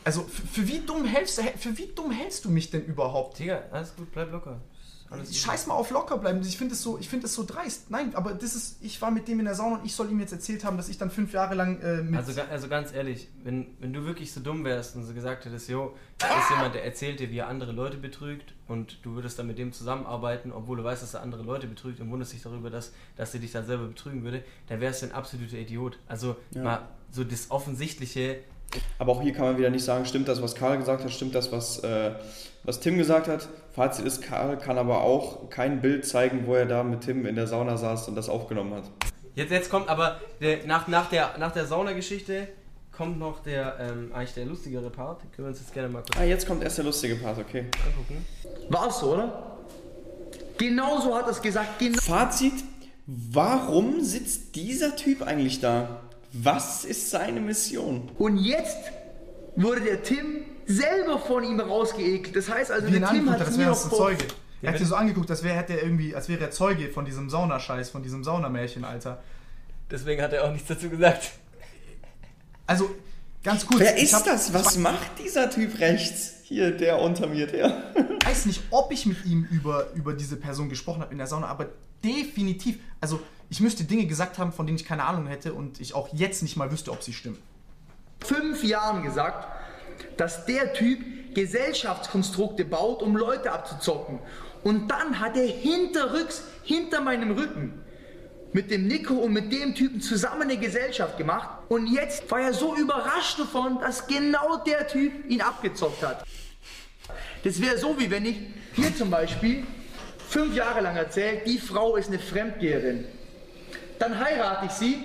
also für, für wie dumm hältst du für wie dumm hältst du mich denn überhaupt? Digga, alles gut, bleib locker. Scheiß mal auf locker bleiben. Ich finde es so, ich finde es so dreist. Nein, aber das ist, ich war mit dem in der Sauna und ich soll ihm jetzt erzählt haben, dass ich dann fünf Jahre lang äh, mit. Also, also ganz ehrlich, wenn, wenn du wirklich so dumm wärst und so gesagt hättest, jo, da ist jemand, der erzählt dir, wie er andere Leute betrügt und du würdest dann mit dem zusammenarbeiten, obwohl du weißt, dass er andere Leute betrügt und wunderst dich darüber, dass, dass er dich dann selber betrügen würde, dann wärst du ein absoluter Idiot. Also mal so das Offensichtliche, Aber auch hier kann man wieder nicht sagen, stimmt das, was Karl gesagt hat, stimmt das, was, äh, was Tim gesagt hat. Fazit ist, Karl kann aber auch kein Bild zeigen, wo er da mit Tim in der Sauna saß und das aufgenommen hat. Jetzt, jetzt kommt aber der, nach, nach der, nach der Saunageschichte kommt noch der ähm, eigentlich der lustigere Part. Können wir uns jetzt gerne mal kurz Ah, jetzt kommt erst der lustige Part, okay. angucken. War es so, oder? Genauso hat er es gesagt. Genau Fazit, warum sitzt dieser Typ eigentlich da? Was ist seine Mission? Und jetzt wurde der Tim selber von ihm rausgeekelt. Das heißt also, wie ihn der Tim hat als mir noch das Zeuge. Er hat dir so angeguckt, als wäre hätte er irgendwie, als wäre er Zeuge von diesem Saunascheiß, von diesem Saunamärchen, Alter. Deswegen hat er auch nichts dazu gesagt. Also, ganz kurz. Wer ist hab- das? Was macht dieser Typ rechts? Hier, der unter mir, der. Ich weiß nicht, ob ich mit ihm über, über diese Person gesprochen habe in der Sauna, aber definitiv. Also, ich müsste Dinge gesagt haben, von denen ich keine Ahnung hätte und ich auch jetzt nicht mal wüsste, ob sie stimmen. fünf Jahren gesagt, dass der Typ Gesellschaftskonstrukte baut, um Leute abzuzocken. Und dann hat er hinterrücks, hinter meinem Rücken, mit dem Nico und mit dem Typen zusammen eine Gesellschaft gemacht. Und jetzt war er so überrascht davon, dass genau der Typ ihn abgezockt hat. Das wäre so, wie wenn ich hier zum Beispiel fünf Jahre lang erzähle, die Frau ist eine Fremdgeherin. Dann heirate ich sie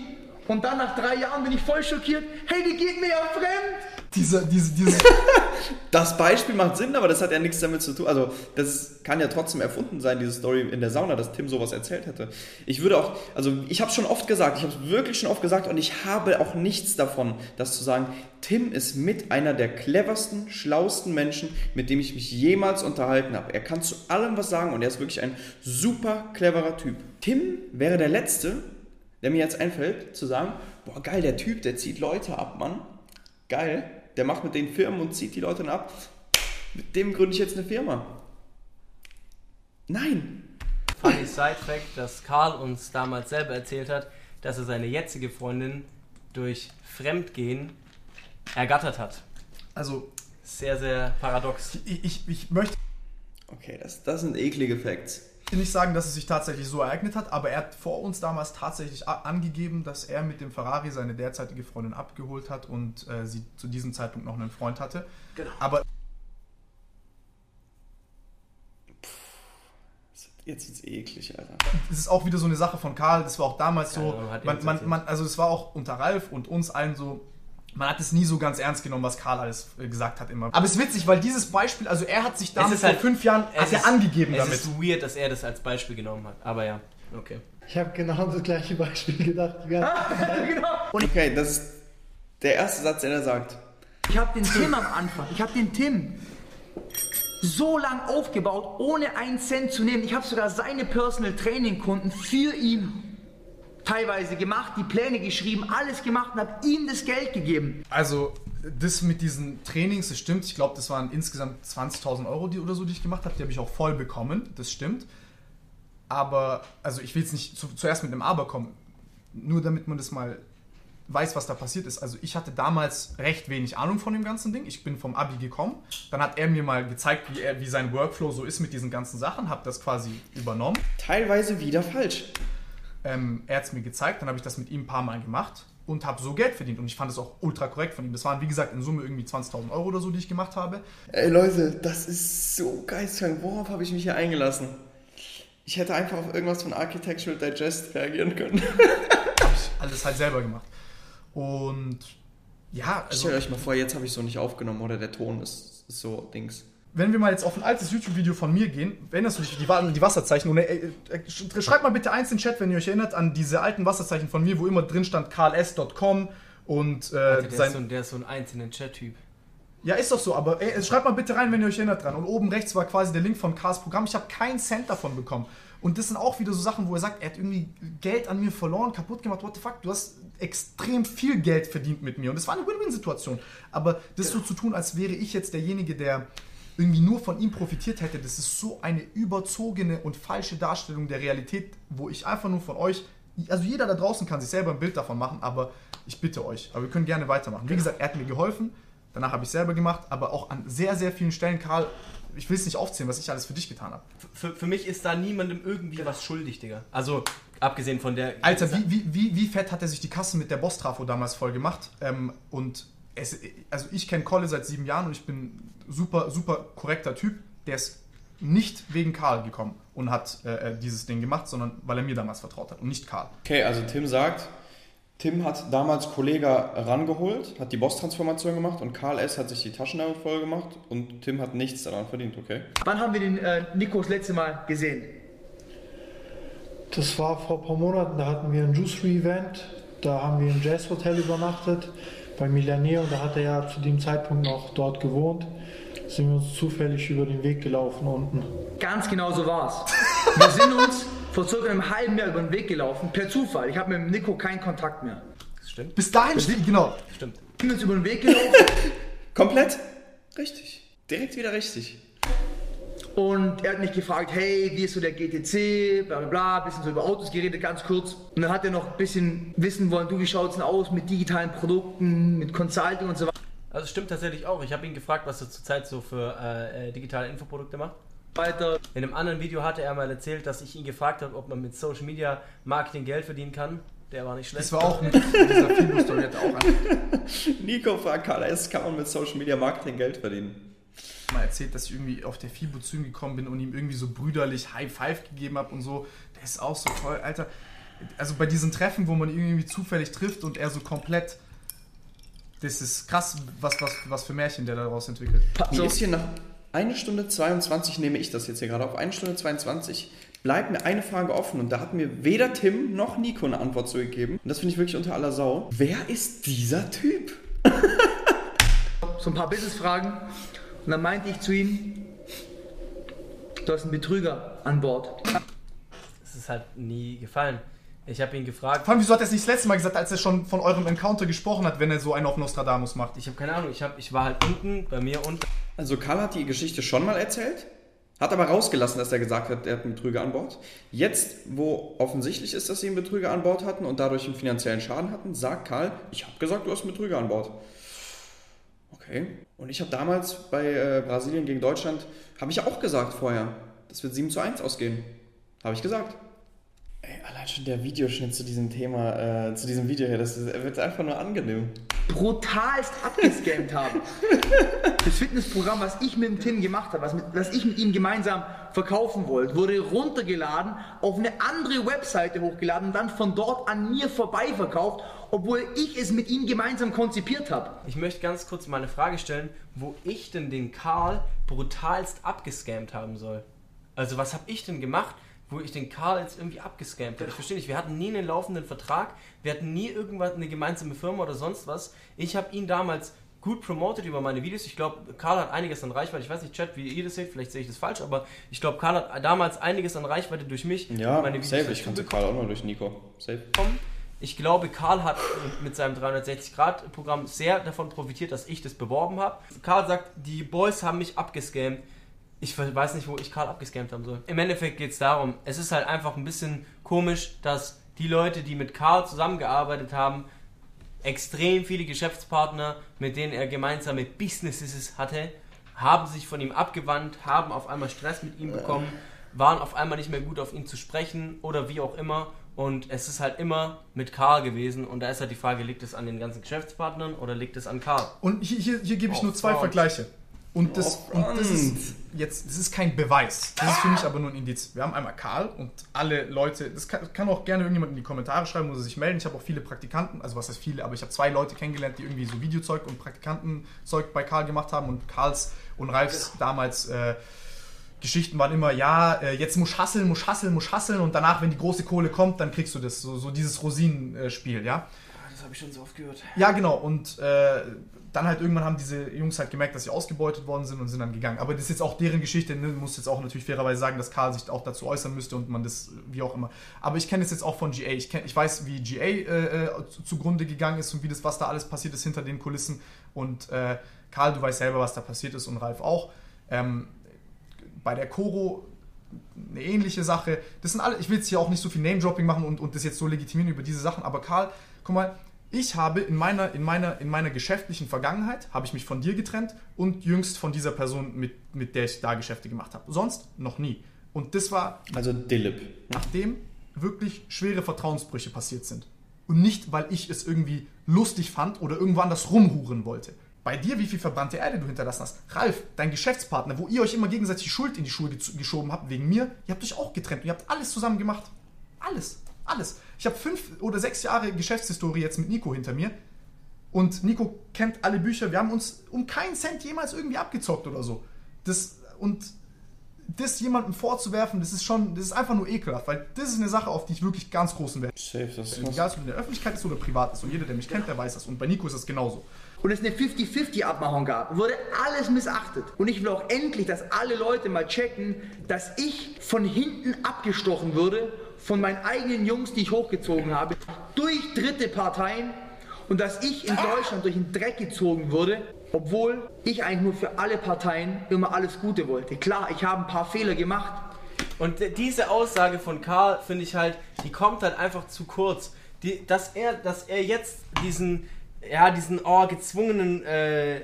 und dann nach drei Jahren bin ich voll schockiert. Hey, die geht mir ja fremd. Diese, diese, diese, Das Beispiel macht Sinn, aber das hat ja nichts damit zu tun. Also, das kann ja trotzdem erfunden sein, diese Story in der Sauna, dass Tim sowas erzählt hätte. Ich würde auch, also, ich habe schon oft gesagt, ich habe es wirklich schon oft gesagt und ich habe auch nichts davon, das zu sagen. Tim ist mit einer der cleversten, schlausten Menschen, mit dem ich mich jemals unterhalten habe. Er kann zu allem was sagen und er ist wirklich ein super cleverer Typ. Tim wäre der Letzte, der mir jetzt einfällt, zu sagen, boah, geil, der Typ, der zieht Leute ab, Mann. Geil, der macht mit den Firmen und zieht die Leute dann ab. Mit dem gründe ich jetzt eine Firma. Nein. Funny Side Fact, dass Karl uns damals selber erzählt hat, dass er seine jetzige Freundin durch Fremdgehen ergattert hat. also, Sehr, sehr paradox. ich, ich, ich möchte Okay, das, das sind eklige Facts. Nicht sagen, dass es sich tatsächlich so ereignet hat, aber er hat vor uns damals tatsächlich angegeben, dass er mit dem Ferrari seine derzeitige Freundin abgeholt hat und äh, sie zu diesem Zeitpunkt noch einen Freund hatte. Genau. Aber Jetzt wird's eklig, Alter. es ist auch wieder so eine Sache von Karl, das war auch damals so, hat er man, man, man, also es war auch unter Ralf und uns allen so, man hat es nie so ganz ernst genommen, was Karl alles äh, gesagt hat immer. Aber es ist witzig, weil dieses Beispiel, also er hat sich damit ist halt- vor fünf Jahren Es hat er ist- angegeben es damit. ist weird, dass er das als Beispiel genommen hat. Aber ja, okay. Ich habe genau das gleiche Beispiel gedacht. Ja. genau. Und Okay, das ist der erste Satz, den er sagt. ich habe den Tim am Anfang, ich habe den Tim so lang aufgebaut, ohne einen Cent zu nehmen. Ich habe sogar seine Personal Training Kunden für ihn teilweise gemacht, die Pläne geschrieben, alles gemacht und habe ihm das Geld gegeben. Also, das mit diesen Trainings, das stimmt. Ich glaube, das waren insgesamt 20.000 Euro die, oder so, die ich gemacht habe. Die habe ich auch voll bekommen. Das stimmt. Aber, also ich will jetzt nicht zu, zuerst mit einem Aber kommen. Nur damit man das mal weiß, was da passiert ist. Also ich hatte damals recht wenig Ahnung von dem ganzen Ding. Ich bin vom Abi gekommen. Dann hat er mir mal gezeigt, wie, er, wie sein Workflow so ist mit diesen ganzen Sachen. Habe das quasi übernommen. Teilweise wieder falsch. Ähm, er hat es mir gezeigt, dann habe ich das mit ihm ein paar Mal gemacht und habe so Geld verdient. Und ich fand es auch ultra korrekt von ihm. Das waren, wie gesagt, in Summe irgendwie 20.000 Euro oder so, die ich gemacht habe. Ey Leute, das ist so geistkrank. Worauf habe ich mich hier eingelassen? Ich hätte einfach auf irgendwas von Architectural Digest reagieren können. Alles halt selber gemacht. Und ja, also, Stellt euch mal vor, jetzt habe ich so nicht aufgenommen oder der Ton ist, ist so Dings. Wenn wir mal jetzt auf ein altes YouTube-Video von mir gehen, erinnerst du dich die, die Wasserzeichen? Und, äh, äh, sch- schreibt mal bitte eins in den Chat, wenn ihr euch erinnert an diese alten Wasserzeichen von mir, wo immer drin stand karls.com und äh, Der, ist sein, so, ein- der ist so ein einzelner Chat-Typ. Ja, ist doch so, aber ey, schreibt mal bitte rein, wenn ihr euch erinnert dran. Und oben rechts war quasi der Link von Cars Programm. Ich habe keinen Cent davon bekommen. Und das sind auch wieder so Sachen, wo er sagt, er hat irgendwie Geld an mir verloren, kaputt gemacht. What the fuck? Du hast extrem viel Geld verdient mit mir. Und das war eine Win-Win-Situation. Aber das so zu tun, als wäre ich jetzt derjenige, der irgendwie nur von ihm profitiert hätte, das ist so eine überzogene und falsche Darstellung der Realität, wo ich einfach nur von euch, also jeder da draußen kann sich selber ein Bild davon machen, aber ich bitte euch, aber wir können gerne weitermachen. Wie gesagt, er hat mir geholfen, danach habe ich selber gemacht, aber auch an sehr, sehr vielen Stellen, Karl, ich will es nicht aufzählen, was ich alles für dich getan habe. Für, für mich ist da niemandem irgendwie was schuldig, Digga. Also, abgesehen von der. Alter, wie, wie, wie, wie fett hat er sich die Kassen mit der Boss-Trafo damals voll gemacht? Ähm, und es, also ich kenne Kolle seit sieben Jahren und ich bin super, super korrekter Typ. Der ist nicht wegen Karl gekommen und hat äh, äh, dieses Ding gemacht, sondern weil er mir damals vertraut hat und nicht Karl. Okay, also Tim sagt, Tim hat damals Kollega rangeholt, hat die Boss-Transformation gemacht und Karl S. hat sich die Taschen damit voll gemacht und Tim hat nichts daran verdient, okay? Wann haben wir den äh, Nico das letzte Mal gesehen? Das war vor ein paar Monaten, da hatten wir ein Juicery-Event, da haben wir im Jazz-Hotel übernachtet bei Millionär und da hat er ja zu dem Zeitpunkt noch dort gewohnt. Sind wir uns zufällig über den Weg gelaufen unten. Ganz genau so war's. Wir sind uns vor circa einem halben Jahr über den Weg gelaufen, per Zufall. Ich habe mit dem Nico keinen Kontakt mehr. Das stimmt. Bis dahin, steht, genau. Stimmt. Wir sind uns über den Weg gelaufen Komplett? Richtig. Direkt wieder richtig. Und er hat mich gefragt, hey, wie ist so der GTC, bla bla bla, bisschen so über Autos geredet, ganz kurz. Und dann hat er noch ein bisschen wissen wollen, du, wie schaut's denn aus mit digitalen Produkten, mit Consulting und so Also, es stimmt tatsächlich auch. Ich habe ihn gefragt, was er zurzeit so für äh, äh, digitale Infoprodukte macht. weiter. In einem anderen Video hatte er mal erzählt, dass ich ihn gefragt habe, ob man mit Social Media Marketing Geld verdienen kann. Der war nicht schlecht. Das war auch mit dieser er auch an. Nico fragt Karl S. kann man mit Social Media Marketing Geld verdienen? Mal erzählt, dass ich irgendwie auf der FIBO zu ihm gekommen bin und ihm irgendwie so brüderlich High Five gegeben habe und so. Der ist auch so toll, Alter. Also bei diesen Treffen, wo man irgendwie zufällig trifft und er so komplett. Das ist krass, was, was, was für Märchen der daraus entwickelt. Mir So, ist hier nach 1 Stunde 22, nehme ich das jetzt hier gerade auf, 1 Stunde 22 bleibt mir eine Frage offen und da hat mir weder Tim noch Nico eine Antwort zugegeben. Und das finde ich wirklich unter aller Sau. Wer ist dieser Typ? so ein paar Businessfragen. Und dann meinte ich zu ihm, du hast einen Betrüger an Bord. Das ist halt nie gefallen. Ich habe ihn gefragt. Vor allem, wieso hat er es nicht das letzte Mal gesagt, als er schon von eurem Encounter gesprochen hat, wenn er so einen auf Nostradamus macht? Ich habe keine Ahnung. Ich, hab, ich war halt unten, bei mir unten. Also Karl hat die Geschichte schon mal erzählt, hat aber rausgelassen, dass er gesagt hat, er hat einen Betrüger an Bord. Jetzt, wo offensichtlich ist, dass sie einen Betrüger an Bord hatten und dadurch einen finanziellen Schaden hatten, sagt Karl, ich habe gesagt, du hast einen Betrüger an Bord. Okay. Und ich habe damals bei äh, Brasilien gegen Deutschland, habe ich auch gesagt vorher, das wird 7 zu 1 ausgehen. Habe ich gesagt. Ey, allein schon der Videoschnitt zu diesem Thema, äh, zu diesem Video hier, das wird einfach nur angenehm. Brutalst abgescammt haben. Das Fitnessprogramm, was ich mit dem Tim gemacht habe, was, mit, was ich mit ihm gemeinsam verkaufen wollte, wurde runtergeladen, auf eine andere Webseite hochgeladen und dann von dort an mir vorbei verkauft, obwohl ich es mit ihm gemeinsam konzipiert habe. Ich möchte ganz kurz mal eine Frage stellen, wo ich denn den Karl brutalst abgescammt haben soll. Also was habe ich denn gemacht, wo ich den Karl jetzt irgendwie abgescammt habe? Ich verstehe nicht, wir hatten nie einen laufenden Vertrag, wir hatten nie irgendwas, eine gemeinsame Firma oder sonst was. Ich habe ihn damals gut promotet über meine Videos. Ich glaube, Karl hat einiges an Reichweite. Ich weiß nicht, Chat, wie ihr das seht, vielleicht sehe ich das falsch, aber ich glaube, Karl hat damals einiges an Reichweite durch mich Ja, meine safe, ich dazu kannte Karl auch nur durch Nico. Safe. Ich glaube, Karl hat mit seinem 360-Grad-Programm sehr davon profitiert, dass ich das beworben habe. Karl sagt, die Boys haben mich abgescammt. Ich weiß nicht, wo ich Karl abgescammt haben soll. Im Endeffekt geht es darum, es ist halt einfach ein bisschen komisch, dass die Leute, die mit Karl zusammengearbeitet haben, extrem viele Geschäftspartner, mit denen er gemeinsame Businesses hatte, haben sich von ihm abgewandt, haben auf einmal Stress mit ihm bekommen, waren auf einmal nicht mehr gut auf ihn zu sprechen oder wie auch immer. Und es ist halt immer mit Karl gewesen. Und da ist halt die Frage, liegt es an den ganzen Geschäftspartnern oder liegt es an Karl? Und hier, hier, hier gebe ich Oh, nur zwei. Vergleiche. Und das, Oh, und das ist jetzt, das ist kein Beweis. Das ist für mich aber nur ein Indiz. Wir haben einmal Karl und alle Leute, das kann, kann auch gerne irgendjemand in die Kommentare schreiben, muss er sich melden. Ich habe auch viele Praktikanten, also was heißt viele, aber ich habe zwei Leute kennengelernt, die irgendwie so Videozeug und Praktikantenzeug bei Karl gemacht haben und Karls und Ralfs damals äh, Geschichten waren immer, ja, äh, jetzt muss hasseln, muss hasseln, muss hasseln und danach, wenn die große Kohle kommt, dann kriegst du das, so, so dieses Rosinenspiel, ja. Das habe ich schon so oft gehört. Ja, genau. Und äh, dann halt irgendwann haben diese Jungs halt gemerkt, dass sie ausgebeutet worden sind und sind dann gegangen. Aber das ist jetzt auch deren Geschichte. Ne? Muss jetzt auch natürlich fairerweise sagen, dass Karl sich auch dazu äußern müsste und man das wie auch immer. Aber ich kenne es jetzt auch von GA. Ich, kenn, ich weiß, wie GA äh, äh, zu- zugrunde gegangen ist und wie das, was da alles passiert ist hinter den Kulissen. Und äh, Karl, du weißt selber, was da passiert ist und Ralf auch. Ähm, bei der Koro eine ähnliche Sache. Das sind alle, ich will jetzt hier auch nicht so viel Name-Dropping machen und, und das jetzt so legitimieren über diese Sachen, aber Karl, guck mal, ich habe in meiner, in meiner, in meiner geschäftlichen Vergangenheit, habe ich mich von dir getrennt und jüngst von dieser Person, mit, mit der ich da Geschäfte gemacht habe. Sonst noch nie. Und das war, Also Dillip. nachdem wirklich schwere Vertrauensbrüche passiert sind. Und nicht, weil ich es irgendwie lustig fand oder irgendwo anders rumhuren wollte. Bei dir, wie viel verbrannte Erde du hinterlassen hast. Ralf, dein Geschäftspartner, wo ihr euch immer gegenseitig die Schuld in die Schuhe ge- geschoben habt, wegen mir, ihr habt euch auch getrennt ihr habt alles zusammen gemacht. Alles. Alles. Ich habe fünf oder sechs Jahre Geschäftshistorie jetzt mit Nico hinter mir. Und Nico kennt alle Bücher. Wir haben uns um keinen Cent jemals irgendwie abgezockt oder so. Das, und das jemandem vorzuwerfen, das ist schon, das ist einfach nur ekelhaft, weil das ist eine Sache, auf die ich wirklich ganz großen Wert. Safe, das ist Egal, ob es in der Öffentlichkeit ist oder privat ist. Und jeder, der mich kennt, der weiß das. Und bei Nico ist das genauso. und es eine 50-50-Abmachung gab, wurde alles missachtet. Und ich will auch endlich, dass alle Leute mal checken, dass ich von hinten abgestochen würde von meinen eigenen Jungs, die ich hochgezogen habe, durch dritte Parteien und dass ich in Deutschland durch den Dreck gezogen wurde, obwohl ich eigentlich nur für alle Parteien immer alles Gute wollte. Klar, ich habe ein paar Fehler gemacht, Und diese Aussage von Karl finde ich halt, die kommt halt einfach zu kurz. Die, dass er, dass er jetzt diesen, ja, diesen oh, gezwungenen, äh,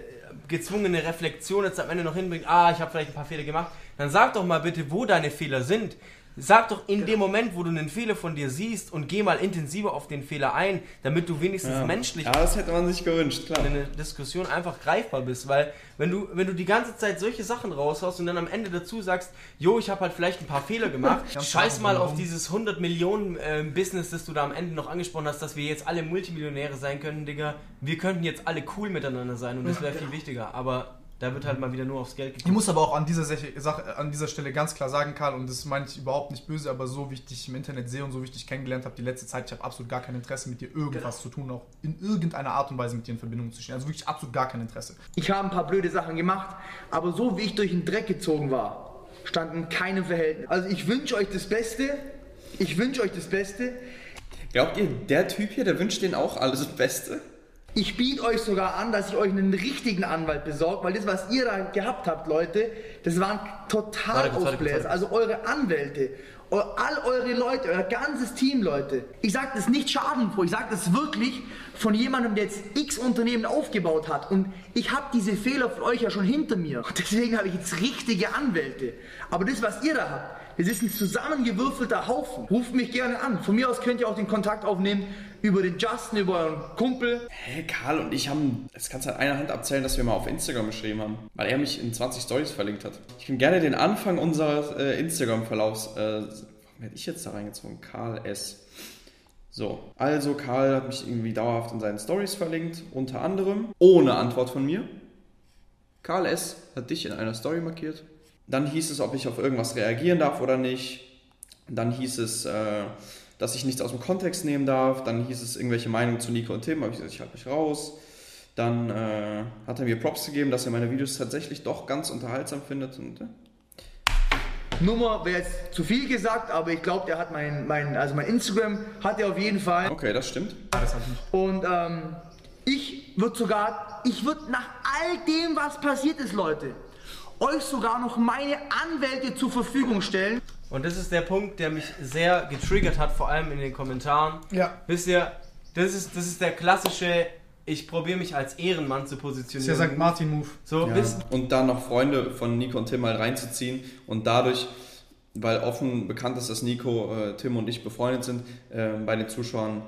gezwungene Reflexion jetzt am Ende noch hinbringt, ah, ich habe vielleicht ein paar Fehler gemacht, dann sag doch mal bitte, wo deine Fehler sind. Sag doch in dem Moment, wo du einen Fehler von dir siehst und geh mal intensiver auf den Fehler ein, damit du wenigstens menschlich Ja, das hätte man sich gewünscht, klar. in einer Diskussion einfach greifbar bist, weil wenn du, wenn du die ganze Zeit solche Sachen raushaust und dann am Ende dazu sagst, jo, ich habe halt vielleicht ein paar Fehler gemacht, scheiß mal auf dieses 100 Millionen äh, Business, das du da am Ende noch angesprochen hast, dass wir jetzt alle Multimillionäre sein können, Digga. Wir könnten jetzt alle cool miteinander sein und das wäre viel wichtiger, aber da wird halt mal wieder nur aufs Geld Ich geguckt. muss aber auch an dieser, Sache, an dieser Stelle ganz klar sagen, Karl, und das meine ich überhaupt nicht böse, aber so wie ich dich im Internet sehe und so wie ich dich kennengelernt habe die letzte Zeit, ich habe absolut gar kein Interesse mit dir irgendwas zu tun, auch in irgendeiner Art und Weise mit dir in Verbindung zu stehen. Also wirklich absolut gar kein Interesse. Ich habe ein paar blöde Sachen gemacht, aber so wie ich durch den Dreck gezogen war, standen keine Verhältnis. Also ich wünsche euch das Beste. Ich wünsche euch das Beste. Glaubt ihr, der Typ hier, der wünscht denen auch alles das Beste? Ich biete euch sogar an, dass ich euch einen richtigen Anwalt besorge, weil das, was ihr da gehabt habt, Leute, das waren total Ausbläser. Also eure Anwälte, all eure Leute, euer ganzes Team, Leute. Ich sage das nicht schadenfroh, ich sage das wirklich von jemandem, der jetzt x Unternehmen aufgebaut hat. Und ich habe diese Fehler für euch ja schon hinter mir. Und deswegen habe ich jetzt richtige Anwälte. Aber das, was ihr da habt, das ist ein zusammengewürfelter Haufen. Ruft mich gerne an. Von mir aus könnt ihr auch den Kontakt aufnehmen über den Justin, über euren Kumpel. Hey, Karl und ich haben, das kannst du an einer Hand abzählen, dass wir mal auf Instagram geschrieben haben, weil er mich in 20 Stories verlinkt hat. Ich kann gerne den Anfang unseres äh, Instagram-Verlaufs, äh, warum hätte ich jetzt da reingezogen? Karl S. So, also Karl hat mich irgendwie dauerhaft in seinen Stories verlinkt, unter anderem, ohne Antwort von mir. Karl S. hat dich in einer Story markiert. Dann hieß es, ob ich auf irgendwas reagieren darf oder nicht. Dann hieß es, äh, dass ich nichts aus dem Kontext nehmen darf. Dann hieß es irgendwelche Meinungen zu Nico und Tim. Habe ich gesagt, ich halte mich raus. Dann äh, hat er mir Props gegeben, dass er meine Videos tatsächlich doch ganz unterhaltsam findet. Und, äh, Nummer wäre jetzt zu viel gesagt, aber ich glaube, der hat mein, mein, also mein Instagram hat er auf jeden Fall. okay, das stimmt. Und ähm, ich würde sogar, ich würde nach all dem, was passiert ist, Leute, euch sogar noch meine Anwälte zur Verfügung stellen. Und das ist der Punkt, der mich sehr getriggert hat, vor allem in den Kommentaren. Ja. Wisst ihr, das ist, das ist der klassische, ich probiere mich als Ehrenmann zu Das positionieren. ist der St. Martin-Move. So, wisst, Und da noch Freunde von Nico und Tim mal reinzuziehen und dadurch, weil offen bekannt ist, dass Nico, äh, Tim und ich befreundet sind, äh, bei den Zuschauern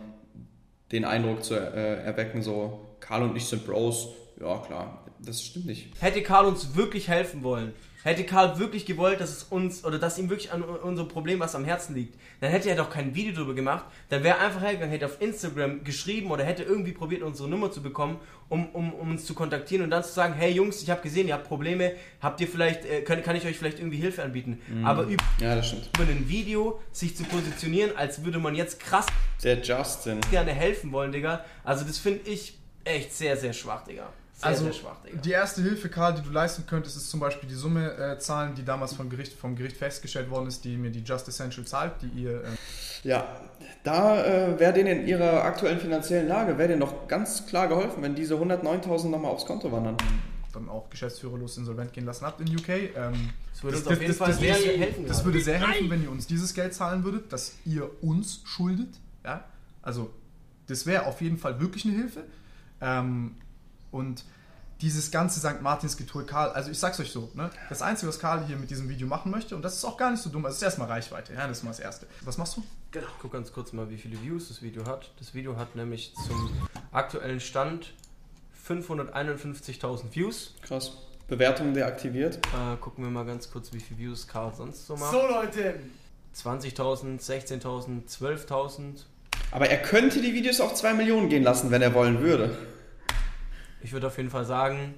den Eindruck zu äh, erwecken, so Karl und ich sind Bros. Ja, klar, das stimmt nicht. hätte Karl uns wirklich helfen wollen, hätte Karl wirklich gewollt, dass es uns oder dass ihm wirklich an unserem Problem was am Herzen liegt, dann hätte er doch kein Video darüber gemacht, dann wäre er einfach hergegangen, hätte auf Instagram geschrieben oder hätte irgendwie probiert, unsere Nummer zu bekommen, um, um, um uns zu kontaktieren und dann zu sagen, hey Jungs, ich habe gesehen, ihr habt Probleme, habt ihr vielleicht, äh, kann, kann ich euch vielleicht irgendwie Hilfe anbieten? Aber über Ja, stimmt. ein Video sich zu positionieren, als würde man jetzt krass Der Justin. gerne helfen wollen, Digga, also das finde ich echt sehr, sehr schwach, Digga. Sehr, Also sehr schwach, Digga. die erste Hilfe, Karl, die du leisten könntest, ist zum Beispiel die Summe äh, zahlen, die damals vom Gericht, vom Gericht festgestellt worden ist, die mir die Just Essential zahlt, die ihr äh, Ja, da äh, wäre denen in ihrer aktuellen finanziellen Lage, wäre denen doch ganz klar geholfen, wenn diese 109.000 nochmal aufs Konto wandern. dann auch geschäftsführerlos insolvent gehen lassen habt in UK. Ähm, Das würde uns auf jeden Fall sehr helfen Das gerade. würde sehr helfen, wenn ihr uns dieses Geld zahlen würdet, das ihr uns schuldet. Ja? Also, das wäre auf jeden Fall wirklich eine Hilfe. Ähm, und dieses ganze St. Martins Getue Karl, also ich sag's euch so, ne? das Einzige, was Karl hier mit diesem Video machen möchte, und das ist auch gar nicht so dumm, also es ist erstmal Reichweite, ja, das ist mal das Erste. Was machst du? Genau. Ich guck ganz kurz mal, wie viele Views das Video hat. Das Video hat nämlich zum aktuellen Stand 551.000 Views. Krass. Bewertung deaktiviert. Äh, gucken wir mal ganz kurz, wie viele Views Karl sonst so macht. Leute, 20.000, 16.000, 12.000. Aber er könnte die Videos auf 2 Millionen gehen lassen, wenn er wollen würde. Ich würde auf jeden Fall sagen,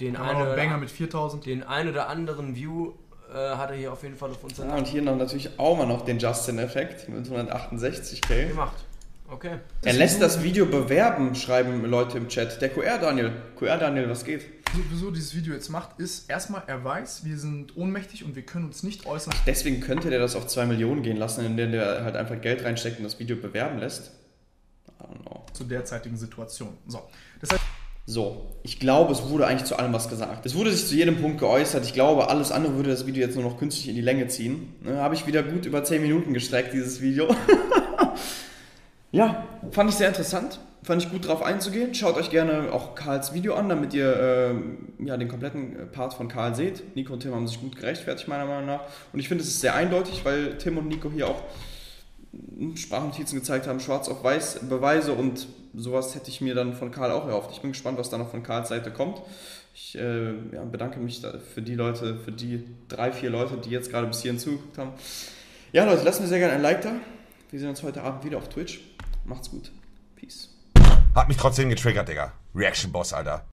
den einen einen oder, Banger mit 4000. den ein oder anderen View äh, hat er hier auf jeden Fall auf unseren Ja, und hier noch natürlich auch mal noch den Justin-Effekt mit 168k. gemacht. Okay. Er lässt das Video bewerben, schreiben Leute im Chat. Der QR Daniel. QR Daniel, was geht? So- Wieso dieses Video jetzt macht, ist erstmal, er weiß, wir sind ohnmächtig und wir können uns nicht äußern. Deswegen könnte der das auf 2 Millionen gehen lassen, indem der halt einfach Geld reinsteckt und das Video bewerben lässt. I don't know. Zu derzeitigen Situation. So. Das heißt, So, ich glaube, es wurde eigentlich zu allem was gesagt. Es wurde sich zu jedem Punkt geäußert. Ich glaube, alles andere würde das Video jetzt nur noch künstlich in die Länge ziehen. Ne, Habe ich wieder gut über 10 Minuten gestreckt, dieses Video. ja, fand ich sehr interessant. Fand ich gut drauf einzugehen. Schaut euch gerne auch Karls Video an, damit ihr ähm, ja, den kompletten äh, Part von Karl seht. Nico und Tim haben sich gut gerechtfertigt, meiner Meinung nach. Und ich finde, es ist sehr eindeutig, weil Tim und Nico hier auch Sprachnotizen gezeigt haben, schwarz auf weiß, Beweise und sowas hätte ich mir dann von Karl auch erhofft. Ich bin gespannt, was da noch von Karls Seite kommt. Ich äh, ja, bedanke mich für die Leute, für die drei, vier Leute, die jetzt gerade bis hierhin zugeguckt haben. Ja, Leute, lasst mir sehr gerne ein Like da. Wir sehen uns heute Abend wieder auf Twitch. Macht's gut. Peace. Hat mich trotzdem getriggert, Digga. Reaction Boss, Alter.